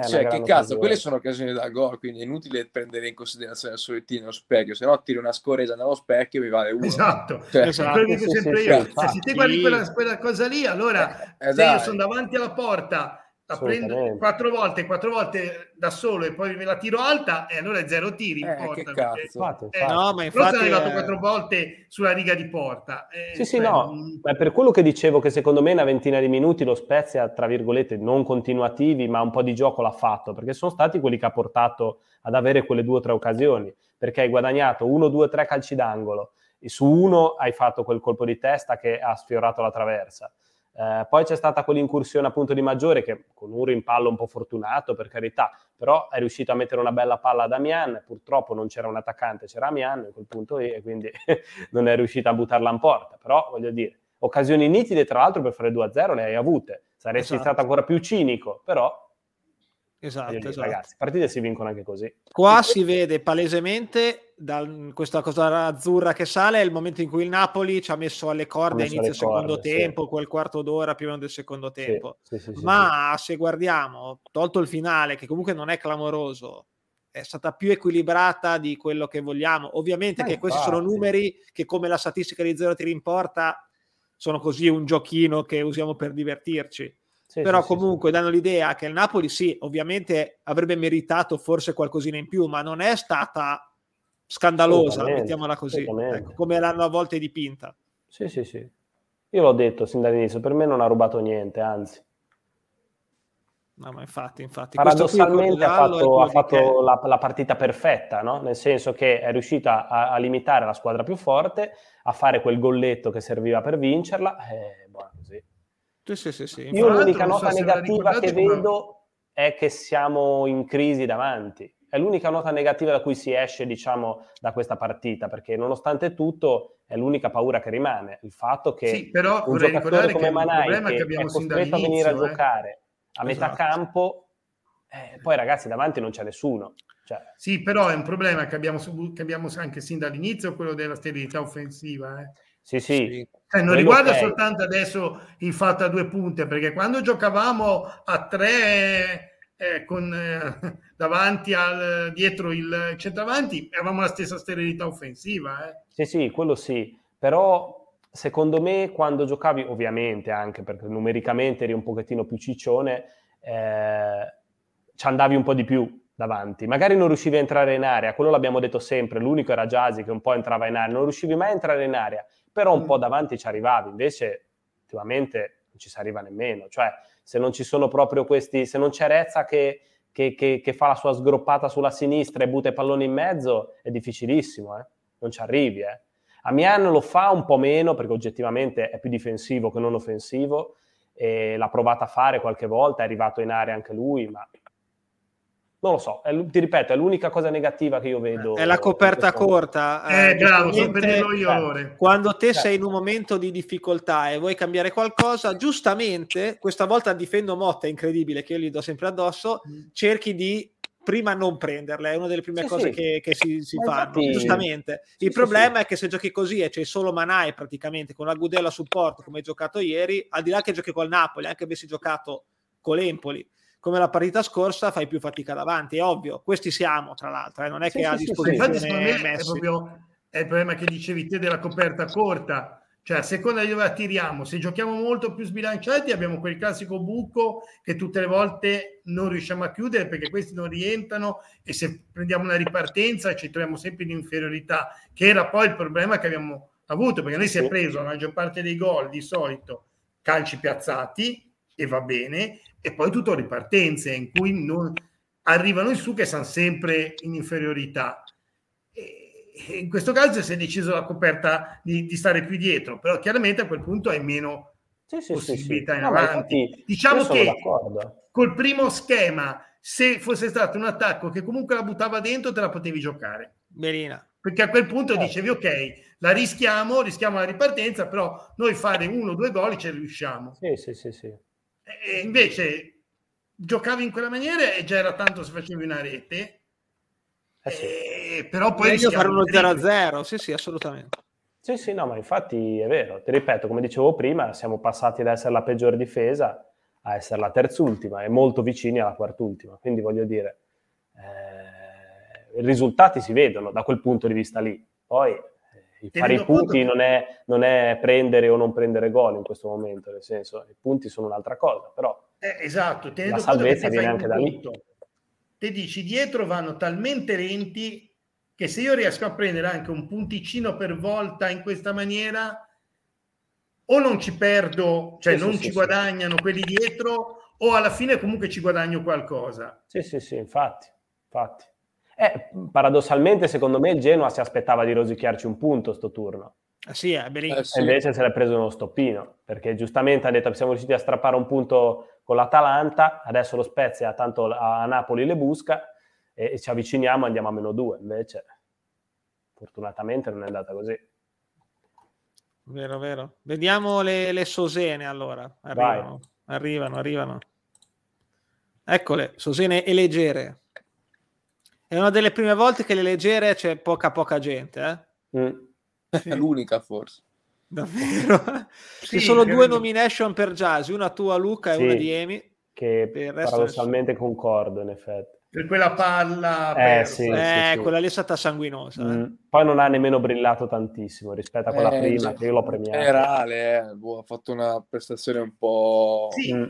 D: cioè, che cazzo, quelle sono occasioni da gol, quindi è inutile prendere in considerazione il tiro nello specchio, se no tiri una scorresa nello specchio e mi vale uno.
B: Esatto, cioè, esatto. quello che sempre io. Se ti guardi quella, quella, cosa lì, allora eh, eh, se io sono davanti alla porta la prendo quattro volte, quattro volte da solo e poi me la tiro alta e allora è zero tiri
D: eh,
B: porta.
D: Che cazzo.
B: Perché, eh, no, ma infatti sono arrivato quattro volte sulla riga di porta.
A: Eh, sì, sì, cioè, no, mh... ma per quello che dicevo che secondo me una ventina di minuti lo Spezia, tra virgolette, non continuativi, ma un po' di gioco l'ha fatto, perché sono stati quelli che ha portato ad avere quelle due o tre occasioni, perché hai guadagnato uno, due, tre calci d'angolo, e su uno hai fatto quel colpo di testa che ha sfiorato la traversa eh, poi c'è stata quell'incursione appunto di Maggiore che con un rimpallo un po' fortunato per carità, però è riuscito a mettere una bella palla a Damian, purtroppo non c'era un attaccante, c'era Amian a quel punto lì e quindi non è riuscito a buttarla in porta, però voglio dire, occasioni nitide tra l'altro per fare 2-0 le hai avute, saresti esatto. stato ancora più cinico, però
C: Esatto, dire, esatto.
A: Ragazzi, partite si vincono anche così.
C: Qua si vede palesemente da questa cosa azzurra che sale è il momento in cui il Napoli ci ha messo alle corde a inizio del secondo corde, tempo, sì. quel quarto d'ora prima del secondo tempo. Sì, sì, Ma se guardiamo, tolto il finale, che comunque non è clamoroso, è stata più equilibrata di quello che vogliamo. Ovviamente eh, che questi infatti. sono numeri che come la statistica di zero tiri in porta sono così un giochino che usiamo per divertirci sì, però sì, comunque sì, danno l'idea che il Napoli sì, ovviamente avrebbe meritato forse qualcosina in più, ma non è stata scandalosa, mettiamola così, ecco, come l'hanno a volte dipinta.
A: Sì, sì, sì. Io l'ho detto sin dall'inizio, per me non ha rubato niente, anzi.
C: No, ma infatti, infatti.
A: Paradossalmente ha fatto, ha fatto la, la, partita perfetta, no? nel senso che è riuscita a, a, limitare la squadra più forte, a fare quel golletto che serviva per vincerla. E, così.
C: Sì, sì, sì,
A: Io l'unica nota so negativa che come... vedo è che siamo in crisi davanti. È l'unica nota negativa da cui si esce, diciamo, da questa partita, perché nonostante tutto è l'unica paura che rimane, il fatto che
B: sì, però
A: un giocatore come Manai che, che è costretto a venire a eh. giocare a metà esatto. campo, eh, poi ragazzi davanti non c'è nessuno. Cioè...
B: Sì, però è un problema che abbiamo, che abbiamo anche sin dall'inizio, quello della sterilità offensiva. Eh.
A: Sì, sì.
B: Cioè, non riguarda okay. soltanto adesso il fatto a due punte, perché quando giocavamo a tre eh, con, eh, davanti al dietro il centravanti, avevamo la stessa sterilità offensiva. Eh.
A: Sì, sì, quello sì. Però secondo me quando giocavi, ovviamente anche perché numericamente eri un pochettino più ciccione, eh, ci andavi un po' di più davanti. Magari non riuscivi a entrare in area, quello l'abbiamo detto sempre, l'unico era Jasi che un po' entrava in area, non riuscivi mai a entrare in area però un mm. po' davanti ci arrivavi, invece ultimamente non ci si arriva nemmeno, cioè se non ci sono proprio questi, se non c'è Rezza che, che, che, che fa la sua sgroppata sulla sinistra e butta i palloni in mezzo, è difficilissimo, eh? non ci arrivi. Eh? Amian lo fa un po' meno perché oggettivamente è più difensivo che non offensivo, e l'ha provata a fare qualche volta, è arrivato in area anche lui, ma non lo so, è, ti ripeto, è l'unica cosa negativa che io vedo.
C: È la coperta corta.
B: Eh, eh bravo, sto per dirlo io.
C: Eh, quando te sei in un momento di difficoltà e vuoi cambiare qualcosa, giustamente, questa volta difendo Motta, è incredibile che io gli do sempre addosso, mm. cerchi di prima non prenderle, è una delle prime sì, cose sì. Che, che, si, si fanno, infatti... giustamente. Il sì, problema è che se giochi così e c'è solo Manai praticamente con la Gudella a supporto come hai giocato ieri, al di là che giochi col Napoli, anche avessi giocato con l'Empoli, come la partita scorsa fai più fatica davanti, è ovvio, questi siamo tra l'altro, eh? non è sì, che sì, a disposizione sì,
B: è proprio è il problema che dicevi te della coperta corta, cioè a seconda di dove tiriamo, se giochiamo molto più sbilanciati abbiamo quel classico buco che tutte le volte non riusciamo a chiudere perché questi non rientrano e se prendiamo una ripartenza ci troviamo sempre in inferiorità, che era poi il problema che abbiamo avuto, perché noi si è preso la maggior parte dei gol di solito calci piazzati e va bene, e poi tutto ripartenze in cui non arrivano in su che sono sempre in inferiorità. E in questo caso si è deciso la coperta di, di, stare più dietro, però chiaramente a quel punto hai meno sì, sì, possibilità sì, in avanti. diciamo che d'accordo. col primo schema, se fosse stato un attacco che comunque la buttava dentro, te la potevi giocare.
C: Berina.
B: Perché a quel punto eh. dicevi ok, la rischiamo, rischiamo la ripartenza, però noi fare uno o due gol ci riusciamo.
A: Sì, sì, sì, sì.
B: E invece giocavi in quella maniera e già era tanto se facevi una rete. Eh sì. e, però poi
C: meglio fare uno 0-0, sì, sì, assolutamente.
A: Sì, sì, no, ma infatti è vero. Ti ripeto, come dicevo prima, siamo passati da essere la peggiore difesa a essere la terzultima e molto vicini alla quartultima. Quindi voglio dire, eh, i risultati si vedono da quel punto di vista lì. Poi eh, fare i punti non è, non è, prendere o non prendere gol in questo momento, nel senso i punti sono un'altra cosa, però
B: eh, esatto,
A: la salvezza viene anche da lì.
B: Te dici dietro vanno talmente lenti che se io riesco a prendere anche un punticino per volta in questa maniera, o non ci perdo, cioè sì, non sì, ci sì, guadagnano quelli dietro, o alla fine comunque ci guadagno qualcosa.
A: Sì, sì, sì, infatti, infatti. Eh, paradossalmente, secondo me, il Genoa si aspettava di rosicchiarci un punto sto turno.
C: Ah, sì, è
A: bellissimo. E invece se l'è preso uno stoppino, perché giustamente ha detto siamo riusciti a strappare un punto con l'Atalanta, adesso lo Spezia tanto a Napoli le busca e, e ci avviciniamo andiamo a meno due, invece fortunatamente non è andata così.
C: Vero, vero. Vediamo le, le Sosene allora. Arrivano, Vai. arrivano, arrivano. Eccole, Sosene e leggere. È una delle prime volte che le leggere c'è poca poca gente. Eh? Mm.
D: Sì. L'unica forse.
C: Davvero? Sì, Ci sono due nomination per Jazz, una tua Luca e sì, una di Emi.
A: Che paradossalmente concordo in effetti.
B: Per quella palla,
A: eh, sì,
C: eh, sì, quella lì è stata sanguinosa. Mm. Eh.
A: Poi non ha nemmeno brillato tantissimo rispetto a quella eh, prima, che io l'ho premiata. In
D: generale, eh, boh, ha fatto una prestazione un po'.
B: Sì. Mm.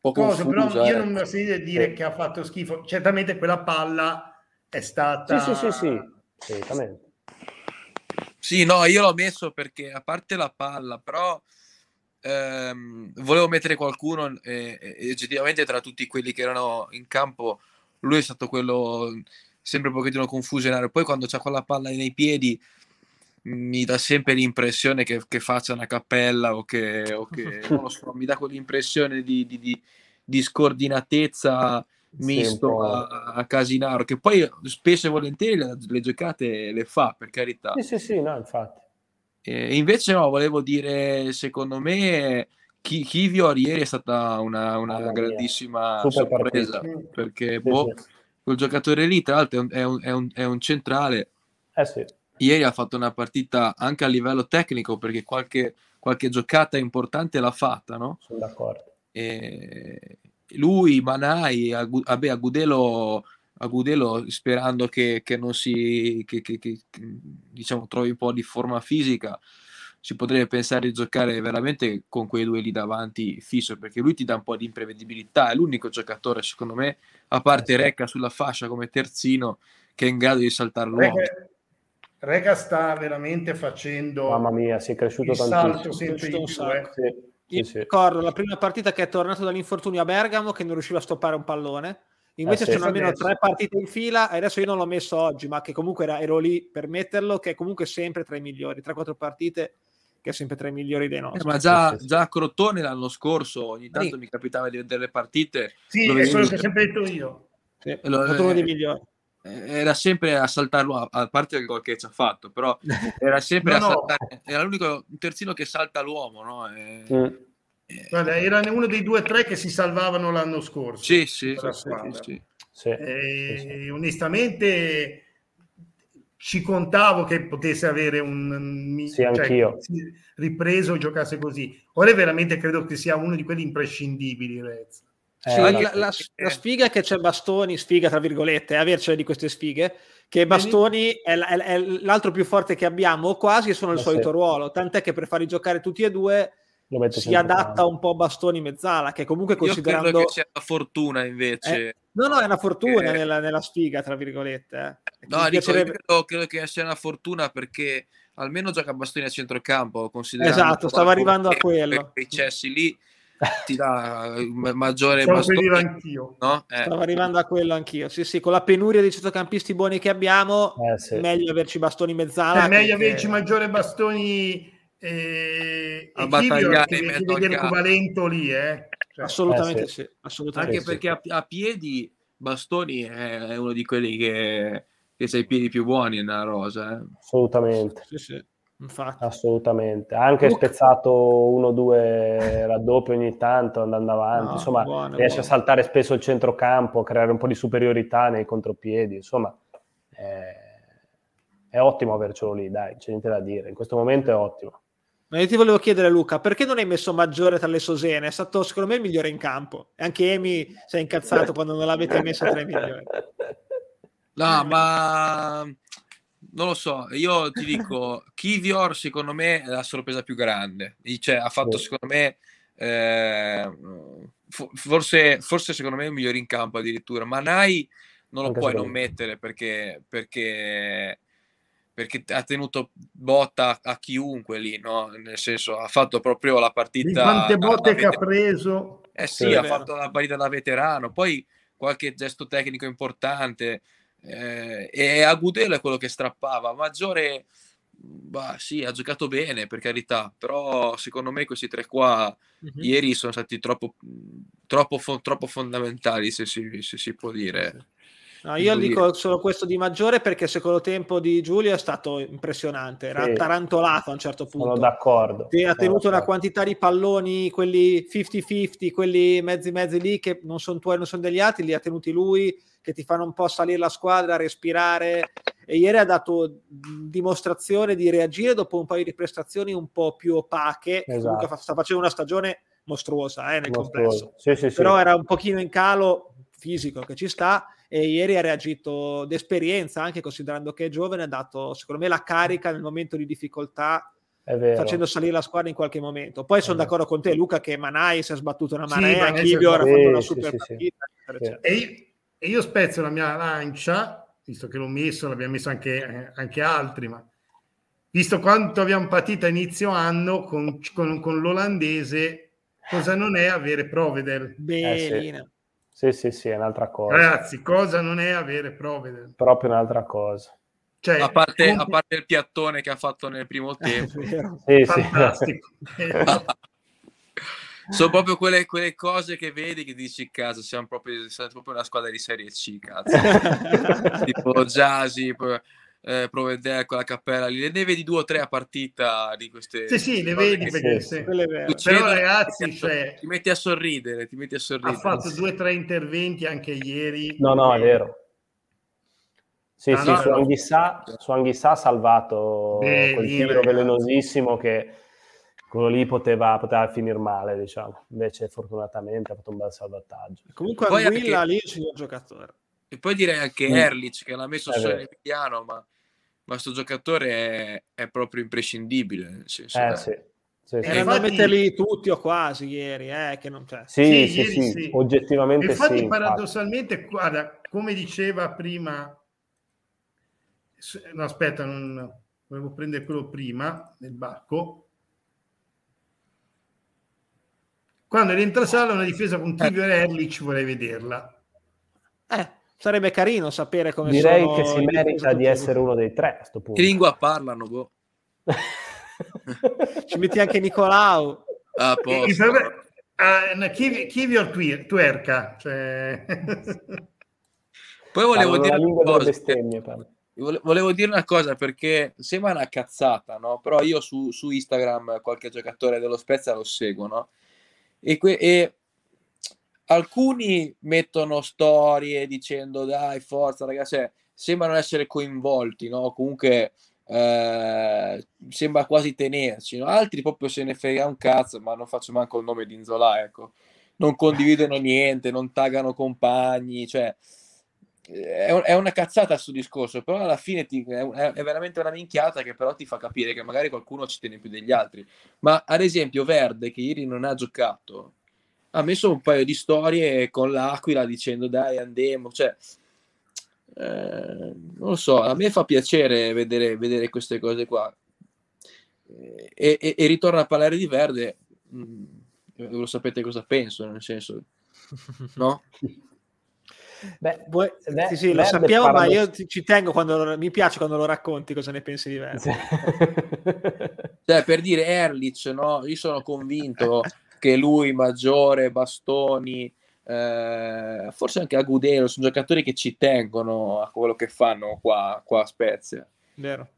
B: Po Cosa, però io eh. non mi ho sentito dire che ha fatto schifo. Certamente quella palla è stata.
A: Sì, sì, sì, sì.
D: Sì, no, io l'ho messo perché a parte la palla, però ehm, volevo mettere qualcuno e, e, oggettivamente tra tutti quelli che erano in campo lui è stato quello sempre un pochettino confusionario. Poi quando c'ha quella palla nei piedi mi dà sempre l'impressione che, che faccia una cappella o che, o che non lo so, mi dà quell'impressione di, di, di, di scordinatezza misto a, a, Casinaro, che poi spesso e volentieri le, le, giocate le fa, per carità.
A: Sì, sì, sì, no, infatti.
D: E invece no, volevo dire, secondo me Chivio ieri è stata una, una grandissima sorpresa partita. perché sì, boh, sì. quel giocatore lì tra l'altro è un, è un, è un centrale
A: eh sì.
D: Ieri ha fatto una partita anche a livello tecnico perché qualche, qualche giocata importante l'ha fatta no?
A: sono d'accordo.
D: E lui, Manai, vabbè, Agudelo, Agudelo sperando che, che non si che, che, che, diciamo trovi un po' di forma fisica si potrebbe pensare di giocare veramente con quei due lì davanti fisso perché lui ti dà un po' di imprevedibilità è l'unico giocatore secondo me a parte Recca sulla fascia come terzino che è in grado di saltare l'uomo
B: Recca sta veramente facendo
A: mamma mia si è cresciuto tantissimo sempre
C: di più eh. sì. Io sì, ricordo la prima partita che è tornato dall'infortunio a Bergamo che non riusciva a stoppare un pallone invece eh sì, sono almeno tre partite in fila e adesso io non l'ho messo oggi ma che comunque era, ero lì per metterlo che è comunque sempre tra i migliori 3-4 partite che è sempre tra i migliori dei nostri.
D: Eh, ma già, già, a Crotone l'anno scorso ogni tanto sì. mi capitava di vedere le partite.
B: Sì, è quello che ho sempre detto io.
C: Sì, lo, uno dei migliori.
D: Eh, era sempre a saltarlo, a parte il gol che ci ha fatto, però era sempre no, a saltare. No. Era l'unico terzino che salta l'uomo, no? E,
B: mm. Guarda, era uno dei due o tre che si salvavano l'anno scorso.
D: Sì, sì, sì, sì,
B: sì. E, onestamente ci contavo che potesse avere un
A: sì, cioè, anch'io.
B: ripreso e giocasse così. Ora veramente credo che sia uno di quelli imprescindibili. Rez.
C: Eh, sì, la, la, la, sfiga è che c'è Bastoni, sfiga tra virgolette, è avercene di queste sfighe, che Bastoni è, è, è, l'altro più forte che abbiamo, quasi sono il eh, solito sì. ruolo, tant'è che per farli giocare tutti e due si adatta un po' Bastoni Mezzala, che comunque considerando... Io credo
D: che sia una fortuna invece.
C: Eh, no, no, è una fortuna che... nella, nella, sfiga, tra virgolette.
D: Eh. No, piacerebbe... credo, credo, che sia una fortuna perché almeno gioca Bastoni a centrocampo.
C: Esatto, stavo arrivando a quello.
D: I cessi lì ti dà maggiore
B: bastone. anch'io.
C: No? Eh. Stavo arrivando a quello anch'io. Sì, sì, con la penuria di centrocampisti buoni che abbiamo, eh, sì. meglio averci bastoni mezzala.
B: È meglio averci maggiore bastoni e, a battagliare in mezzo al
C: campo. lì, eh? Cioè, assolutamente, eh sì. sì. assolutamente
D: Anche sì. perché a, a, piedi Bastoni è, è, uno di quelli che, che ha i piedi più buoni nella rosa. Eh?
A: Assolutamente.
C: Sì, sì. Infatti.
A: Assolutamente. Ha anche Luca. spezzato uno o due raddoppi ogni tanto andando avanti. No, Insomma, buono, riesce buono. a saltare spesso il centrocampo, a creare un po' di superiorità nei contropiedi. Insomma, è, è ottimo avercelo lì, dai, c'è niente da dire. In questo momento è ottimo.
C: Ma io ti volevo chiedere, Luca, perché non hai messo maggiore tra le Sosene? È stato, secondo me, il migliore in campo. E anche Emi si è incazzato quando non l'avete messo tra i migliori.
D: No, ma non lo so. Io ti dico, Kivior, secondo me, è la sorpresa più grande. Cioè, ha fatto, secondo me, eh, forse, forse, secondo me, il migliore in campo addirittura. Ma Nai non lo anche puoi non mettere perché, perché perché ha tenuto botta a chiunque lì, no? Nel senso, ha fatto proprio la partita. Di
B: quante botte che ha preso?
D: Eh sì, sì ha fatto la partita da veterano, poi qualche gesto tecnico importante. Eh, e Agudelo è quello che strappava. Maggiore, bah, sì, ha giocato bene per carità, però secondo me questi tre qua uh-huh. ieri sono stati troppo, troppo, troppo fondamentali, se si, se si può dire.
C: No, io dico solo questo di maggiore perché il secondo tempo di Giulio è stato impressionante, era sì. tarantolato a un certo punto.
A: Sono d'accordo.
C: E ha tenuto una quantità di palloni, quelli 50-50, quelli mezzi mezzi lì che non sono tuoi, non sono degli altri, li ha tenuti lui, che ti fanno un po' salire la squadra, respirare. E ieri ha dato dimostrazione di reagire dopo un paio di prestazioni un po' più opache. Esatto. Comunque sta facendo una stagione mostruosa eh, nel mostruosa. complesso. Sì, sì, Però era un pochino in calo fisico che ci sta e ieri ha reagito d'esperienza, anche considerando che è giovane, ha dato secondo me la carica nel momento di difficoltà facendo salire la squadra in qualche momento. Poi sono d'accordo con te, Luca, che Manai si è sbattuto una marea, sì, Chibio ha fatto una super sì, partita.
B: Sì, e, io, e, io, spezzo la mia lancia, visto che l'ho messo, l'abbiamo messo anche, anche altri, ma visto quanto abbiamo patito a inizio anno con, con, con l'olandese, cosa non è avere Provedel?
C: Bene.
A: Eh, sì, sì, sì, è un'altra cosa.
B: Ragazzi, cosa non è avere prove?
A: Proprio un'altra cosa.
D: Cioè, a, parte, come... a, parte, il piattone che ha fatto nel primo tempo.
A: sì, Fantastico.
D: Sono proprio quelle, quelle, cose che vedi che dici, casa, siamo proprio, siamo proprio una squadra di Serie C, cazzo. tipo Jasi, eh, Provedel con la cappella lì, ne vedi due o tre a partita di queste...
B: Sì, sì, le vedi perché sì, sì. Però ragazzi, ti, cioè,
D: ti metti a sorridere, ti metti a sorridere.
B: Ha fatto due o tre interventi anche ieri.
A: No, no, è vero. Sì, ah, sì, no, su, no. Anghissà, su Anghissà ha salvato Beh, quel tiro velenosissimo che quello lì poteva, poteva finire male, diciamo. Invece fortunatamente ha fatto un bel salvataggio.
C: Comunque Anguilla anche... lì è un signor giocatore.
D: E poi direi anche mm. Erlich che l'ha messo solo in Emiliano, ma questo giocatore è, è, proprio imprescindibile. Nel senso
A: eh, sì. Sì,
C: sì. Erano infatti... metterli tutti o quasi ieri, eh, che non c'è.
A: Sì, sì, sì, sì. oggettivamente
B: infatti,
A: sì.
B: paradossalmente, guarda, come diceva prima, no, aspetta, non volevo prendere quello prima nel barco. Quando rientra Sala una difesa con Tivio e Erlich vorrei vederla.
C: Eh, sarebbe carino sapere come
A: Direi che si merita di essere uno dei tre a questo punto.
D: Che lingua parlano, boh.
C: Ci metti anche Nicolau.
D: Ah, posto.
B: Uh, chi, chi vi tuerca? Cioè...
D: Poi volevo dire una cosa. Bestemmie, volevo dire una cosa perché sembra una cazzata, no? Però io su, su Instagram qualche giocatore dello Spezia lo seguo, no? E, que- e alcuni mettono storie dicendo dai forza ragazzi cioè, sembrano essere coinvolti no comunque eh, sembra quasi tenerci no? altri proprio se ne frega un cazzo ma non faccio manco il nome di Inzola ecco non condividono niente non taggano compagni cioè è, una cazzata questo discorso, però alla fine ti, è, veramente una minchiata che però ti fa capire che magari qualcuno ci tiene più degli altri. Ma ad esempio Verde, che ieri non ha giocato, ha messo un paio di storie con l'Aquila dicendo dai andiamo, cioè eh, non lo so, a me fa piacere vedere, vedere queste cose qua. E, e, e, ritorno a parlare di Verde, mh, mm, lo sapete cosa penso, nel senso, no?
C: Beh, Vuoi, sì, sì, lo sappiamo, ma io ci, ci tengo quando mi piace quando lo racconti cosa ne pensi di Verde.
D: cioè, per dire Erlich, no? Io sono convinto che lui, Maggiore, Bastoni, eh, forse anche Agudelo, sono giocatori che ci tengono a quello che fanno qua, qua a Spezia.
C: Vero.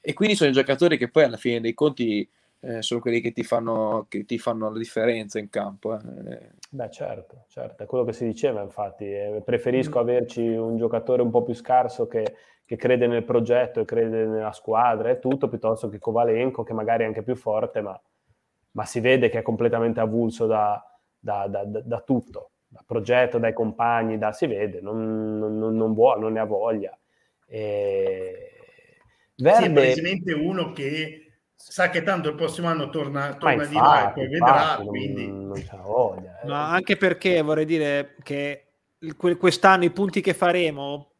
D: E quindi sono i giocatori che poi alla fine dei conti eh, sono quelli che ti, fanno, che ti fanno la differenza in campo. Eh.
A: Beh, certo, certo, è quello che si diceva, infatti. Eh, preferisco mm. averci un giocatore un po' più scarso che, che, crede nel progetto e crede nella squadra e tutto, piuttosto che Kovalenko, che magari è anche più forte, ma, ma si vede che è completamente avulso da, da, da, da tutto, dal progetto, dai compagni, da, si vede, non, non, non vuole, non ne ha voglia. E...
B: Verde... Sì, è palesemente uno che sa che tanto il prossimo anno torna, torna di là e poi vedrà. Quindi... Non, non c'ha
C: voglia. Eh. Ma anche perché vorrei dire che quest'anno i punti che faremo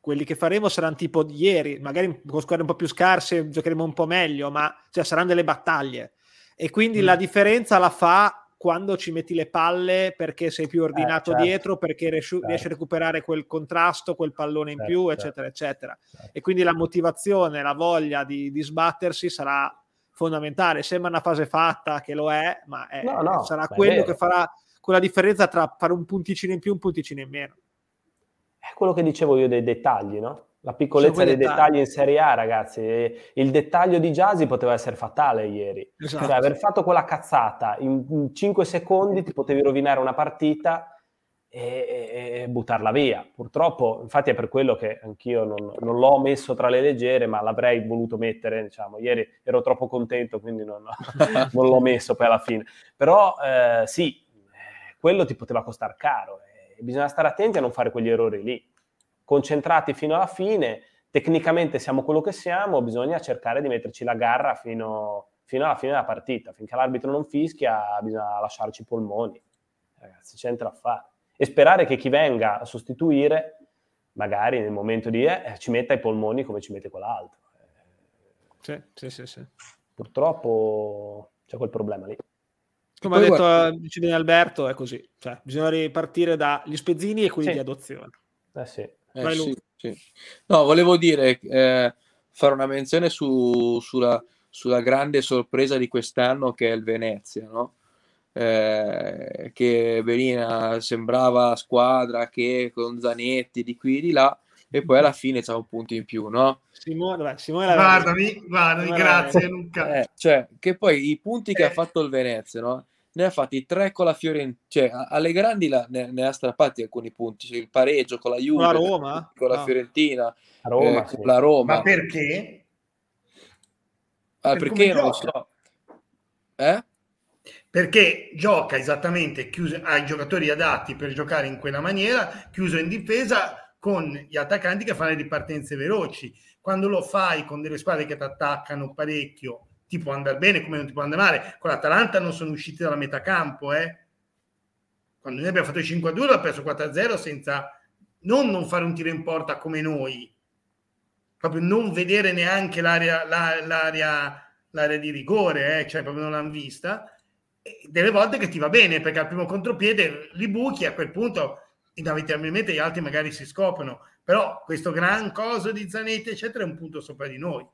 C: quelli che faremo saranno tipo di ieri, magari con squadre un po' più scarse giocheremo un po' meglio, ma cioè, saranno delle battaglie. E quindi mm. la differenza la fa quando ci metti le palle perché sei più ordinato eh, certo. riesci, perché riesci, certo. riesci, a recuperare quel contrasto, quel pallone in certo, più, certo. eccetera, eccetera. Certo. E quindi la motivazione, la voglia di, di, sbattersi sarà fondamentale. Sembra una fase fatta che lo è, ma è, no, no, sarà quello che farà quella differenza tra fare un punticino in più e un punticino in meno.
A: È quello che dicevo io dei dettagli, no? La piccolezza dei dettagli. dettagli in Serie A, ragazzi. Il dettaglio di Jasi poteva essere fatale ieri. Esatto. Cioè, aver fatto quella cazzata in 5 secondi ti potevi rovinare una partita e, e, buttarla via. Purtroppo, infatti, è per quello che anch'io non, non, l'ho messo tra le leggere, ma l'avrei voluto mettere. Diciamo, ieri ero troppo contento, quindi non, non l'ho messo poi alla fine. Però eh, sì, quello ti poteva costare caro. E bisogna stare attenti a non fare quegli errori lì concentrati fino alla fine, tecnicamente siamo quello che siamo, bisogna cercare di metterci la garra fino, fino alla fine della partita, finché l'arbitro non fischia bisogna lasciarci i polmoni, ragazzi, c'è niente da fare. E sperare che chi venga a sostituire, magari nel momento di eh, ci metta i polmoni come ci mette quell'altro.
C: Sì, sì, sì, sì.
A: Purtroppo c'è quel problema lì.
C: Come ha detto guarda... dice bene Alberto, è così. Cioè, bisogna ripartire dagli spezzini e quelli sì. di adozione.
A: Eh sì.
D: Eh, sì, sì. No, volevo dire, eh, fare una menzione su, sulla, sulla, grande sorpresa di quest'anno che è il Venezia, no? eh, che Verina sembrava squadra che con Zanetti di qui e di là e poi alla fine c'ha un punto in più, no?
B: Simone, beh, Simone guardami, guardami, grazie Luca.
D: Eh, cioè, che poi i punti che ha eh. fatto il Venezia, no? Ne ha fatti tre con la Fiorentina, cioè alle grandi la, ne, ne, ha strappati alcuni punti, cioè il pareggio con la Juve,
C: con la, Roma?
D: con la ah. Fiorentina,
A: Roma,
D: eh, sì. la Roma.
B: Ma perché?
D: Ah, per perché non lo so. Eh?
B: Perché gioca esattamente chiuso, ha i giocatori adatti per giocare in quella maniera, chiuso in difesa con gli attaccanti che fanno le ripartenze veloci. Quando lo fai con delle squadre che ti attaccano parecchio ti può andare bene come non ti può andare male. Con l'Atalanta non sono usciti dalla metà campo, eh. Quando noi abbiamo fatto il 5-2 l'ha preso 4-0 senza non, non fare un tiro in porta come noi, proprio non vedere neanche l'area, l'area, l'area di rigore, eh, cioè proprio non l'hanno vista. E delle volte che ti va bene perché al primo contropiede li buchi a quel punto inevitabilmente gli altri magari si scoprono però questo gran coso di Zanetti eccetera è un punto sopra di noi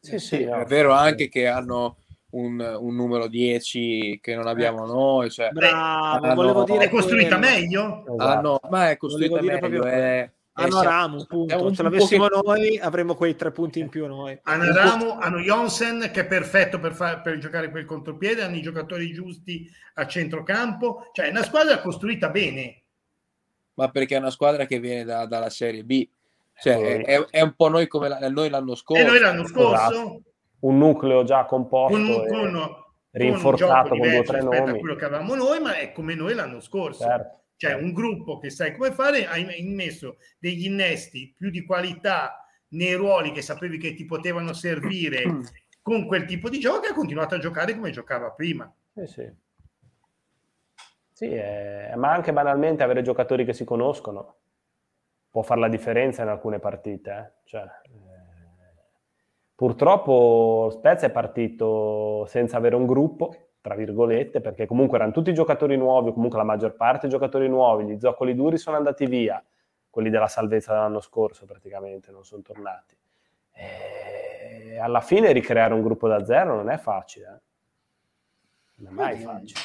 D: sì, sì, no, è vero anche che hanno un, un, numero 10 che non abbiamo ecco. noi. Cioè,
B: Bravo, hanno, volevo dire è costruita quello. meglio?
D: Hanno, ma è costruita meglio. Proprio
C: è, hanno Ramu, punto. Un, Se l'avessimo che... noi avremmo quei tre punti in più noi.
B: Hanno Ramu, hanno Jonsen che è perfetto per, far, per giocare quel contropiede, hanno i giocatori giusti a centrocampo. Cioè è una squadra costruita bene.
D: Ma perché è una squadra che viene da, dalla Serie B cioè, è, è, un po' noi come la, noi l'anno scorso.
B: E noi l'anno scorso? Esatto.
A: Un nucleo già composto con, con, rinforzato con, con due o tre nomi.
B: quello che avevamo noi, ma è come noi l'anno scorso. Certo. Cioè un gruppo che sai come fare, ha immesso degli innesti più di qualità nei ruoli che sapevi che ti potevano servire con quel tipo di gioco e ha continuato a giocare come giocava prima.
A: Sì, sì. Sì, eh, ma anche banalmente avere giocatori che si conoscono può fare la differenza in alcune partite. Eh? Cioè, eh, purtroppo Spezia è partito senza avere un gruppo, tra virgolette, perché comunque erano tutti giocatori nuovi, comunque la maggior parte giocatori nuovi, gli zoccoli duri sono andati via, quelli della salvezza dell'anno scorso praticamente non sono tornati. E alla fine ricreare un gruppo da zero non è facile. Eh? Non è mai facile.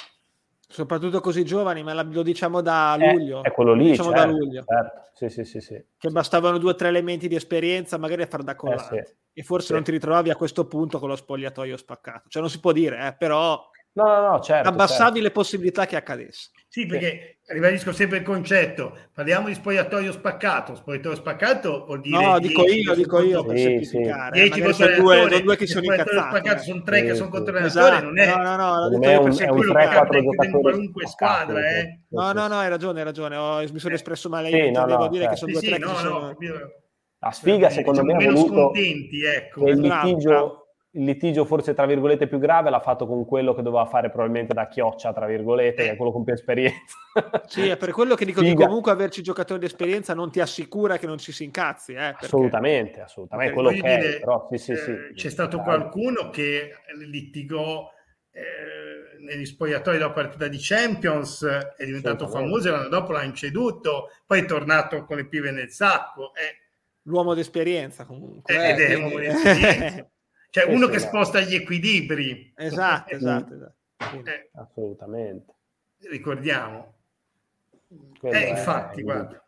C: Soprattutto così giovani, ma lo diciamo da eh, luglio.
A: È, è quello lì, diciamo certo, da luglio. Certo. Sì, sì, sì, sì,
C: Che bastavano due o tre elementi di esperienza, magari a far da collante. Eh, sì. E forse sì. non ti ritrovavi a questo punto con lo spogliatoio spaccato. Cioè non si può dire, eh, però
A: No, no, no, certo.
C: Abbassavi
A: certo.
C: le possibilità che accadesse.
B: Sì, perché sì. ribadisco sempre il concetto. Parliamo di spogliatoio spaccato. Spogliatoio spaccato vuol dire.
C: No, dico io, dico io per sì, semplificare.
B: 10
C: eh,
B: sono due, sono due che sono incazzati. Eh. Sono tre sì, che sono contro esatto. non è. No, no, no, non è un, è un 3-4
A: in
B: qualunque squadra. Eh.
C: No, no, no, hai ragione, hai ragione. Ho, mi sono espresso male. Io no, devo dire che
B: certo.
C: sono due tre che
B: sono.
A: La sfiga, secondo me, è
B: meno scontenti, ecco.
A: Il litigio il litigio forse tra virgolette più grave l'ha fatto con quello che doveva fare probabilmente da chioccia tra virgolette, che è quello con più esperienza.
C: sì, è per quello che dico Figa. che comunque averci giocatori di esperienza non ti assicura che non ci si incazzi. Eh, perché...
A: Assolutamente, assolutamente. Quello che dire, è, però, sì, sì, sì,
B: eh, c'è stato qualcuno che litigò eh, negli spogliatoi della partita di Champions, è diventato famoso e l'anno dopo l'ha inceduto, poi è tornato con le pive nel sacco. Eh.
C: L'uomo d'esperienza comunque.
B: Eh, ed è l'uomo d'esperienza. Cioè uno che sposta gli equilibri.
C: Esatto, esatto. esatto.
A: Eh, Assolutamente.
B: Ricordiamo. eh, infatti, è... guarda.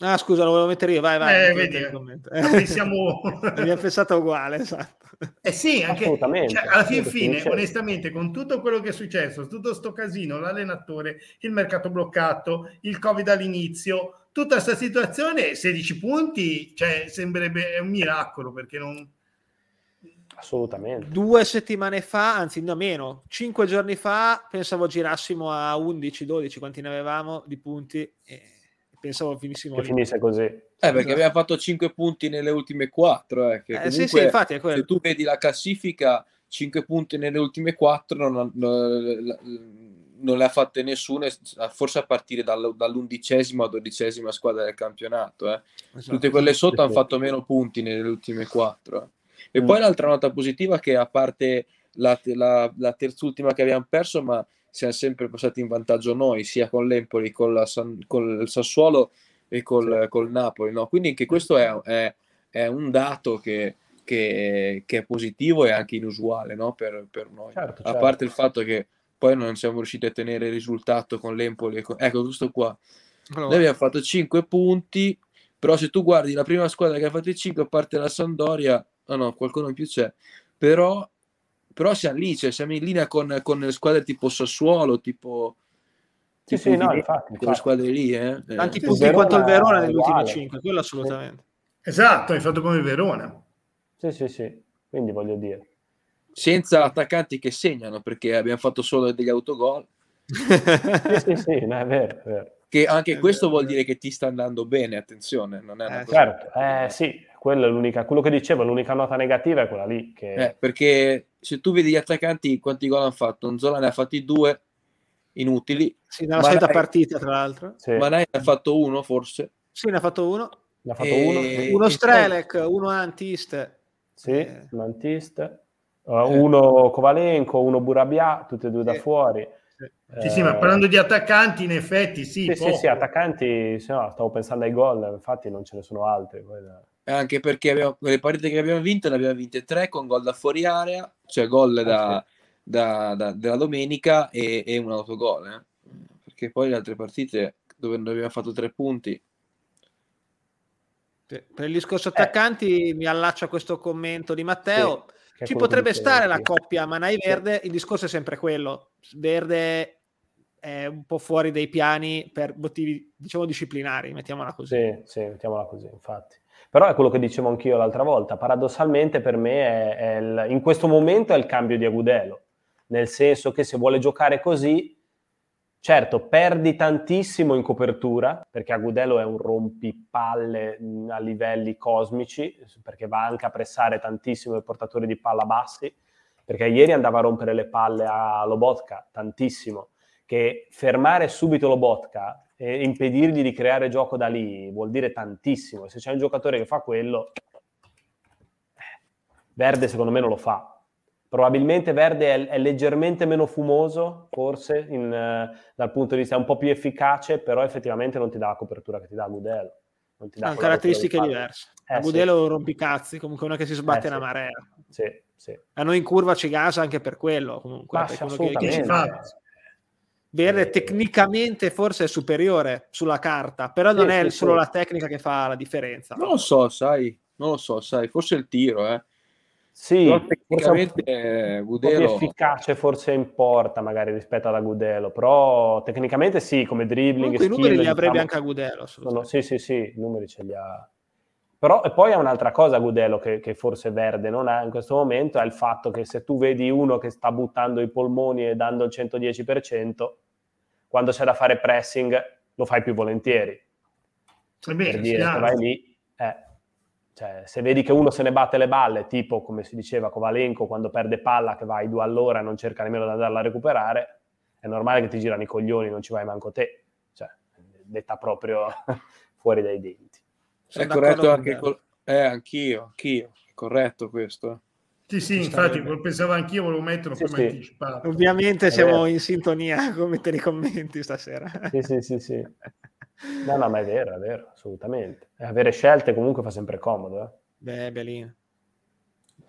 C: Ah, scusa, lo volevo mettere io, vai, vai.
B: Eh, vedi, eh. siamo...
C: Abbiamo pensato uguale, esatto.
B: Eh sì, anche cioè, alla fin fine, onestamente, con tutto quello che è successo, tutto sto casino, l'allenatore, il mercato bloccato, il Covid all'inizio, tutta questa situazione, 16 punti, cioè, sembrerebbe un miracolo perché non
A: Assolutamente.
C: Due settimane fa, anzi no meno, cinque giorni fa pensavo girassimo a 11-12, quanti ne avevamo di punti e pensavo finissimo
A: che lì. finisse così. Eh,
D: perché esatto. abbiamo fatto 5 punti nelle ultime 4. Eh,
C: eh sì, sì, infatti è quello.
D: Se tu vedi la classifica, 5 punti nelle ultime 4 non, non, non le ha fatte nessuno, forse a partire dall, dall'undicesima o dodicesima squadra del campionato. Eh. Esatto. Tutte quelle sotto sì, hanno fatto meno punti nelle ultime 4. E mm. poi l'altra nota positiva che a parte la, la, la terzultima che abbiamo perso, ma siamo sempre passati in vantaggio noi, sia con l'Empoli, con, la San, con il Sassuolo e col, sì. col Napoli. No? Quindi anche questo è, è, è un dato che, che, che, è positivo e anche inusuale no? per, per, noi. Certo, a certo. parte il fatto che poi non siamo riusciti a tenere il risultato con l'Empoli. Con... Ecco, questo qua. Allora. Noi abbiamo fatto 5 punti, però se tu guardi la prima squadra che ha fatto i 5, a parte la Sandoria, no, no, qualcuno in più c'è, però, però siamo lì, cioè, siamo in linea con, con le squadre tipo Sassuolo, tipo...
A: Sì, sì, no, infatti,
D: infatti. squadre lì, eh.
C: Tanti eh. punti quanto il Verona negli ultimi 5, quello assolutamente.
B: Esatto, hai fatto come il Verona.
A: Sì, sì, sì, quindi voglio dire.
D: Senza attaccanti che segnano, perché abbiamo fatto solo degli autogol.
A: sì, sì, sì, no, è vero, è vero.
D: Che anche è questo vero, vuol dire che ti sta andando bene, attenzione, non è una
A: eh, cosa... Certo, eh, sì, quello, è l'unica, quello che dicevo, l'unica nota negativa è quella lì. Che...
D: Eh, perché se tu vedi gli attaccanti quanti gol hanno fatto, Zola ne ha fatti due inutili.
C: Sì, nella solita partita, tra l'altro.
D: Sì. Manai ne ha fatto uno, forse.
C: Sì, ne ha fatto uno.
A: Ne ha fatto e... uno.
C: Uno Strelec, uno Antiste.
A: Sì, eh. un Antiste. Uh, uno Kovalenko, uno Burabia, tutti e due da fuori.
B: Sì, sì, ma parlando di attaccanti, in effetti sì.
A: Sì, sì, sì, attaccanti, sì, no, stavo pensando ai gol, infatti non ce ne sono altri. Poi
D: anche perché abbiamo, le partite che abbiamo vinto le abbiamo vinte tre con gol da fuori area, cioè gol da, okay. da, da, della domenica e, e un autogol. Eh? Perché poi le altre partite dove non abbiamo fatto tre punti.
C: Per il discorso attaccanti eh. mi allaccio a questo commento di Matteo. Sì, Ci potrebbe stare la coppia Manai Verde, il discorso è sempre quello. Verde è un po' fuori dai piani per motivi, diciamo, disciplinari, mettiamola così.
A: Sì, sì, mettiamola così, infatti. Però è quello che dicevo anch'io l'altra volta, paradossalmente per me è, è il, in questo momento è il cambio di Agudelo, nel senso che se vuole giocare così, certo, perdi tantissimo in copertura, perché Agudelo è un rompipalle a livelli cosmici, perché va anche a pressare tantissimo i portatori di palla bassi, perché ieri andava a rompere le palle a Lobotka tantissimo, che fermare subito Lobotka e impedirgli di creare gioco da lì vuol dire tantissimo. Se c'è un giocatore che fa quello, Verde secondo me non lo fa. Probabilmente Verde è, è leggermente meno fumoso, forse in, uh, dal punto di vista un po' più efficace, però effettivamente non ti dà la copertura che ti dà Gudelo.
C: Non ti dà no, caratteristiche diverse. Eh, Gudelo sì. rompicazzi, comunque una che si sbatte eh, una marea.
A: Sì, sì.
C: A noi in curva ci gasa anche per quello, comunque. Ma,
A: per quello che, che ci fa
C: Verde tecnicamente forse è superiore sulla carta, però sì, non è sì, solo sì. la tecnica che fa la differenza.
D: Non lo so, sai, non lo so, sai, forse il tiro, eh.
A: Sì, tecnicamente un, Gudelo... più efficace forse in porta magari rispetto alla Gudelo, però tecnicamente sì, come dribbling...
C: Comunque i numeri li avrebbe diciamo, anche a Gudelo.
A: Sono, sì, sì, sì, i numeri ce li ha. Però e poi ha un'altra cosa Gudelo che, che, forse Verde non ha in questo momento, è il fatto che se tu vedi uno che sta buttando i polmoni e dando il 110%, quando c'è da fare pressing lo fai più volentieri.
B: Beh, per dire, vai
A: lì... Eh, cioè, se vedi che uno se ne batte le balle, tipo come si diceva Kovalenko quando perde palla che va ai due all'ora e non cerca nemmeno di andarla a recuperare, è normale che ti girano i coglioni, non ci vai manco te. Cioè, detta proprio fuori dai denti.
D: Sono è corretto anche col... eh, anch'io, anch'io, è corretto questo.
B: Sì, sì, infatti lo pensavo anch'io, volevo metterlo sì, sì. anticipato.
C: Ovviamente siamo in sintonia con mettere i commenti stasera.
A: Sì, sì, sì, sì. No, no, ma è vero, è vero, assolutamente. E avere scelte comunque fa sempre comodo. Eh?
C: Beh, Belin.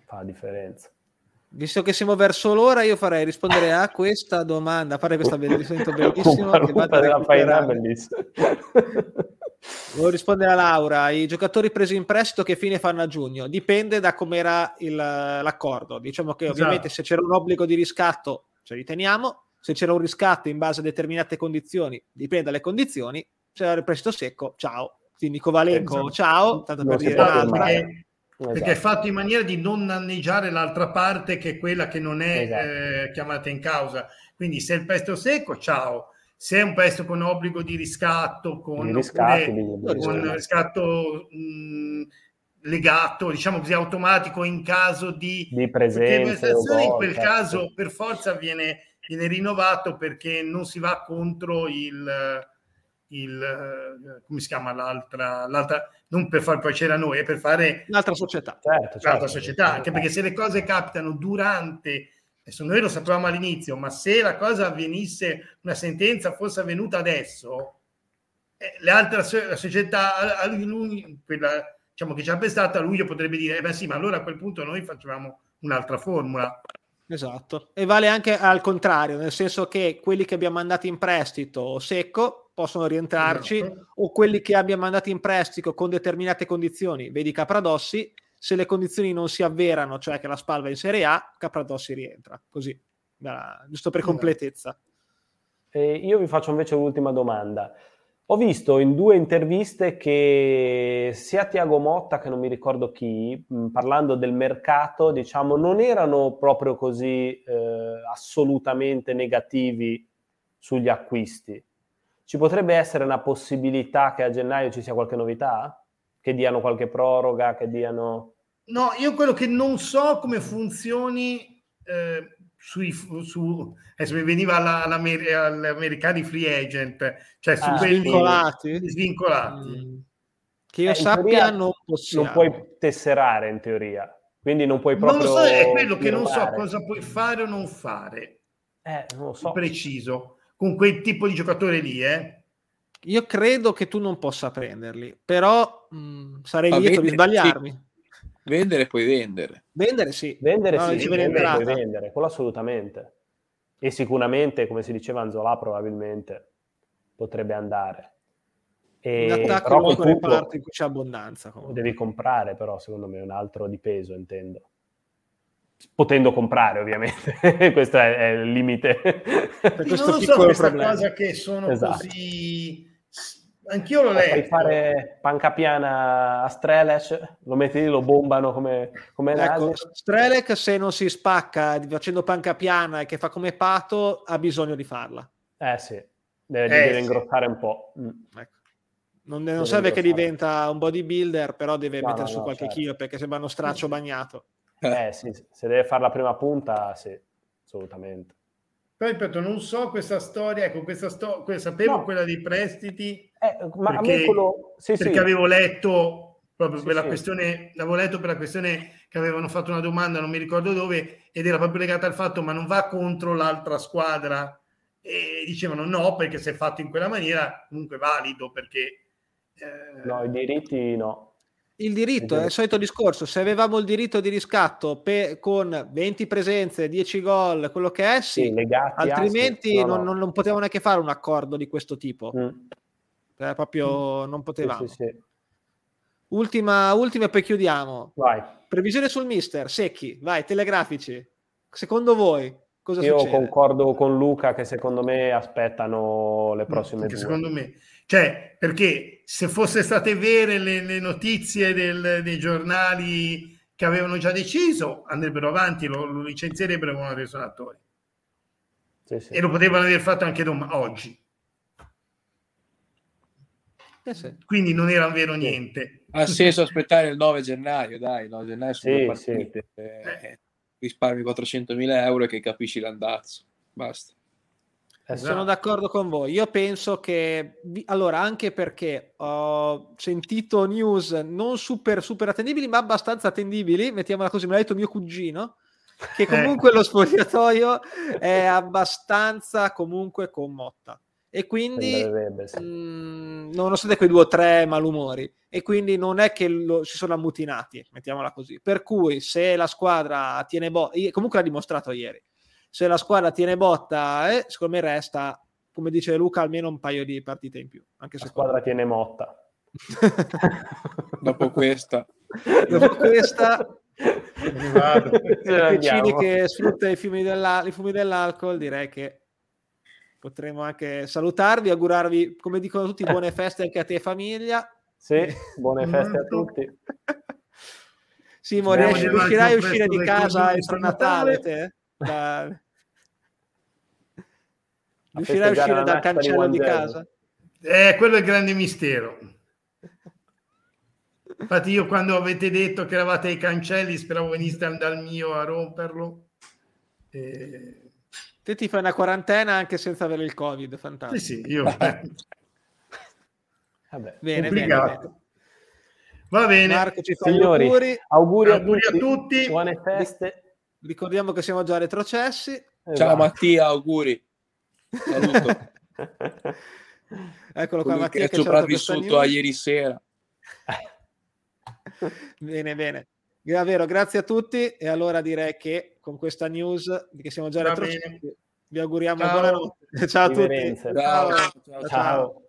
A: Fa la differenza.
C: Visto che siamo verso l'ora, io farei rispondere a questa domanda, fare questa bellissima, bellissima che vado a bellissima. Volevo rispondere a Laura, i giocatori presi in prestito che fine fanno a giugno? Dipende da com'era il, l'accordo. Diciamo che ovviamente esatto. se c'era un obbligo di riscatto ce li teniamo, se c'era un riscatto in base a determinate condizioni, dipende dalle condizioni, c'era il prestito secco, ciao. Quindi Kovalenko, esatto. ciao, tanto per dire
B: perché, esatto. perché, è fatto in maniera di non danneggiare l'altra parte che è quella che non è esatto. eh, chiamata in causa. Quindi se il prestito secco, ciao. Se è un prestito con obbligo di riscatto, con, di riscatti, oppure, con riscatto mh, legato, diciamo così, automatico in caso di,
A: di presenza,
B: in quel certo. caso per forza viene, viene rinnovato perché non si va contro il il, come si chiama l'altra, l'altra, non per far piacere a noi, è per fare
C: l'altra società.
B: Certo, certo, l'altra società, anche perché se le cose capitano durante, adesso noi lo sapevamo all'inizio, ma se la cosa avvenisse, una sentenza fosse avvenuta adesso, eh, le altre la società, a lui, quella diciamo che ci ha pestato, a luglio potrebbe dire, eh beh sì, ma allora a quel punto noi facciamo un'altra formula.
C: Esatto, e vale anche al contrario, nel senso che quelli che abbiamo mandato in prestito secco possono rientrarci, esatto. o quelli che abbiamo mandato in prestito con determinate condizioni, vedi Capradossi, se le condizioni non si avverano, cioè che la spalva è in Serie A, Capradossi rientra, così, giusto per completezza.
A: Eh, io vi faccio invece l'ultima domanda. Ho visto in due interviste che sia Tiago Motta che non mi ricordo chi, parlando del mercato, diciamo, non erano proprio così eh, assolutamente negativi sugli acquisti. Ci potrebbe essere una possibilità che a gennaio ci sia qualche novità? Che diano qualche proroga, che diano...
B: No, io quello che non so come funzioni eh, sui, su, adesso mi veniva alla, all'americani free agent, cioè su ah, quelli svincolati. svincolati. Mm.
C: Che io eh, sappia non possiamo.
A: Non puoi tesserare in teoria, quindi non puoi proprio...
B: Non lo so, è quello che non so cosa puoi fare o non fare.
A: Eh, non lo so.
B: Preciso con quel tipo di giocatore lì, eh?
C: Io credo che tu non possa prenderli, però mh, mm, sarei lieto di sbagliarmi.
D: Sì. Vendere puoi vendere.
C: Vendere sì.
A: Vendere no, sì, vendere, puoi vendere, quello assolutamente. E sicuramente, come si diceva Anzola, probabilmente potrebbe andare.
C: E, in attacco però punto, reparto in cui c'è abbondanza.
A: Comunque. Devi comprare però, secondo me, un altro di peso, intendo potendo comprare ovviamente, questo è, è, il limite.
B: Per questo non so questa problema. cosa che sono esatto. così... Anch'io lo leggo. Puoi
A: fare panca piana a Strelec, lo metti lì, lo bombano come, come
C: ecco, Strelec se non si spacca facendo panca piana e che fa come pato, ha bisogno di farla.
A: Eh sì, deve, eh, deve sì. ingrossare un po'. Mm.
C: Ecco. Non, non serve che diventa un bodybuilder, però deve no, mettere no, su no, qualche certo. chilo perché sembra uno straccio bagnato.
A: Eh sì, se deve fare la prima punta, sì, assolutamente.
B: Poi ripeto, non so questa storia, ecco, questa storia, sapevo no. quella dei prestiti, eh, ma perché, quello... sì, perché sì. avevo letto proprio sì, per la questione, l'avevo letto per la questione che avevano fatto una domanda, non mi ricordo dove, ed era proprio legata al fatto, ma non va contro l'altra squadra? E dicevano no, perché se è fatto in quella maniera, comunque valido, perché...
A: Eh... No, i diritti no.
C: Il diritto è il solito discorso. Se avevamo il diritto di riscatto pe- con 20 presenze, 10 gol, quello che è, sì. sì altrimenti a, non, non, non, potevamo neanche fare un accordo di questo tipo. Mm. Cioè, proprio mm. non potevamo. Sì, sì, ultima, ultima e poi chiudiamo.
A: Vai.
C: Previsione sul mister, secchi, vai, telegrafici. Secondo voi cosa
A: Io
C: succede?
A: concordo con Luca che secondo me aspettano le prossime due.
B: Secondo me cioè, perché se fosse state vere le, le notizie del, dei giornali che avevano già deciso, andrebbero avanti, lo, lo licenzierebbero come resonatori. Sì, sì. E lo potevano aver fatto anche dom- oggi. Eh sì. Quindi non era vero niente.
D: Ha senso aspettare il 9 gennaio, dai, il 9 gennaio sono sì, partite. Eh, risparmi 400.000 euro e che capisci l'andazzo. Basta.
C: Esatto. Sono d'accordo con voi. Io penso che, allora, anche perché ho sentito news non super, super attendibili, ma abbastanza attendibili, mettiamola così, me l'ha detto mio cugino, che comunque lo spogliatoio è abbastanza comunque commotta. E quindi, mh, mm, nonostante quei due o tre malumori, e quindi non è che lo, si sono ammutinati, mettiamola così. Per cui se la squadra tiene botta, comunque l'ha dimostrato ieri, se la squadra tiene botta, eh, secondo me resta, come dice Luca, almeno un paio di partite in più. Anche
A: la squadra me. tiene motta.
D: Dopo questa.
C: Dopo questa... Piccini che sfrutta i fumi, i fumi dell'alcol, direi che potremmo anche salutarvi, augurarvi, come dicono tutti, buone feste anche a te e famiglia.
A: Sì, buone feste a tutti.
C: Simo, riuscirai a uscire di casa entro Natale, te? Da... Riuscirai a uscire dal cancello di casa?
B: Eh, quello è il grande mistero. Infatti io quando avete detto che eravate ai cancelli speravo veniste dal mio a romperlo.
C: E... Te ti fai una quarantena anche senza avere il covid, fantastico.
B: Sì, sì, io...
C: Vabbè, bene, bene,
B: Va bene.
C: Marco ci fa Signori, auguri.
A: Auguri, auguri a, tutti, a, tutti, Buone feste.
C: Ricordiamo che siamo già retrocessi.
D: Ciao esatto. Mattia, auguri. Saluto.
C: Eccolo qua, Mattia,
D: che è sopravvissuto a ieri sera.
C: bene, bene. Davvero, grazie a tutti. E allora direi che con questa news che siamo già retrocessi, vi auguriamo ciao. buonanotte. Ciao a tutti.
A: ciao. ciao. ciao.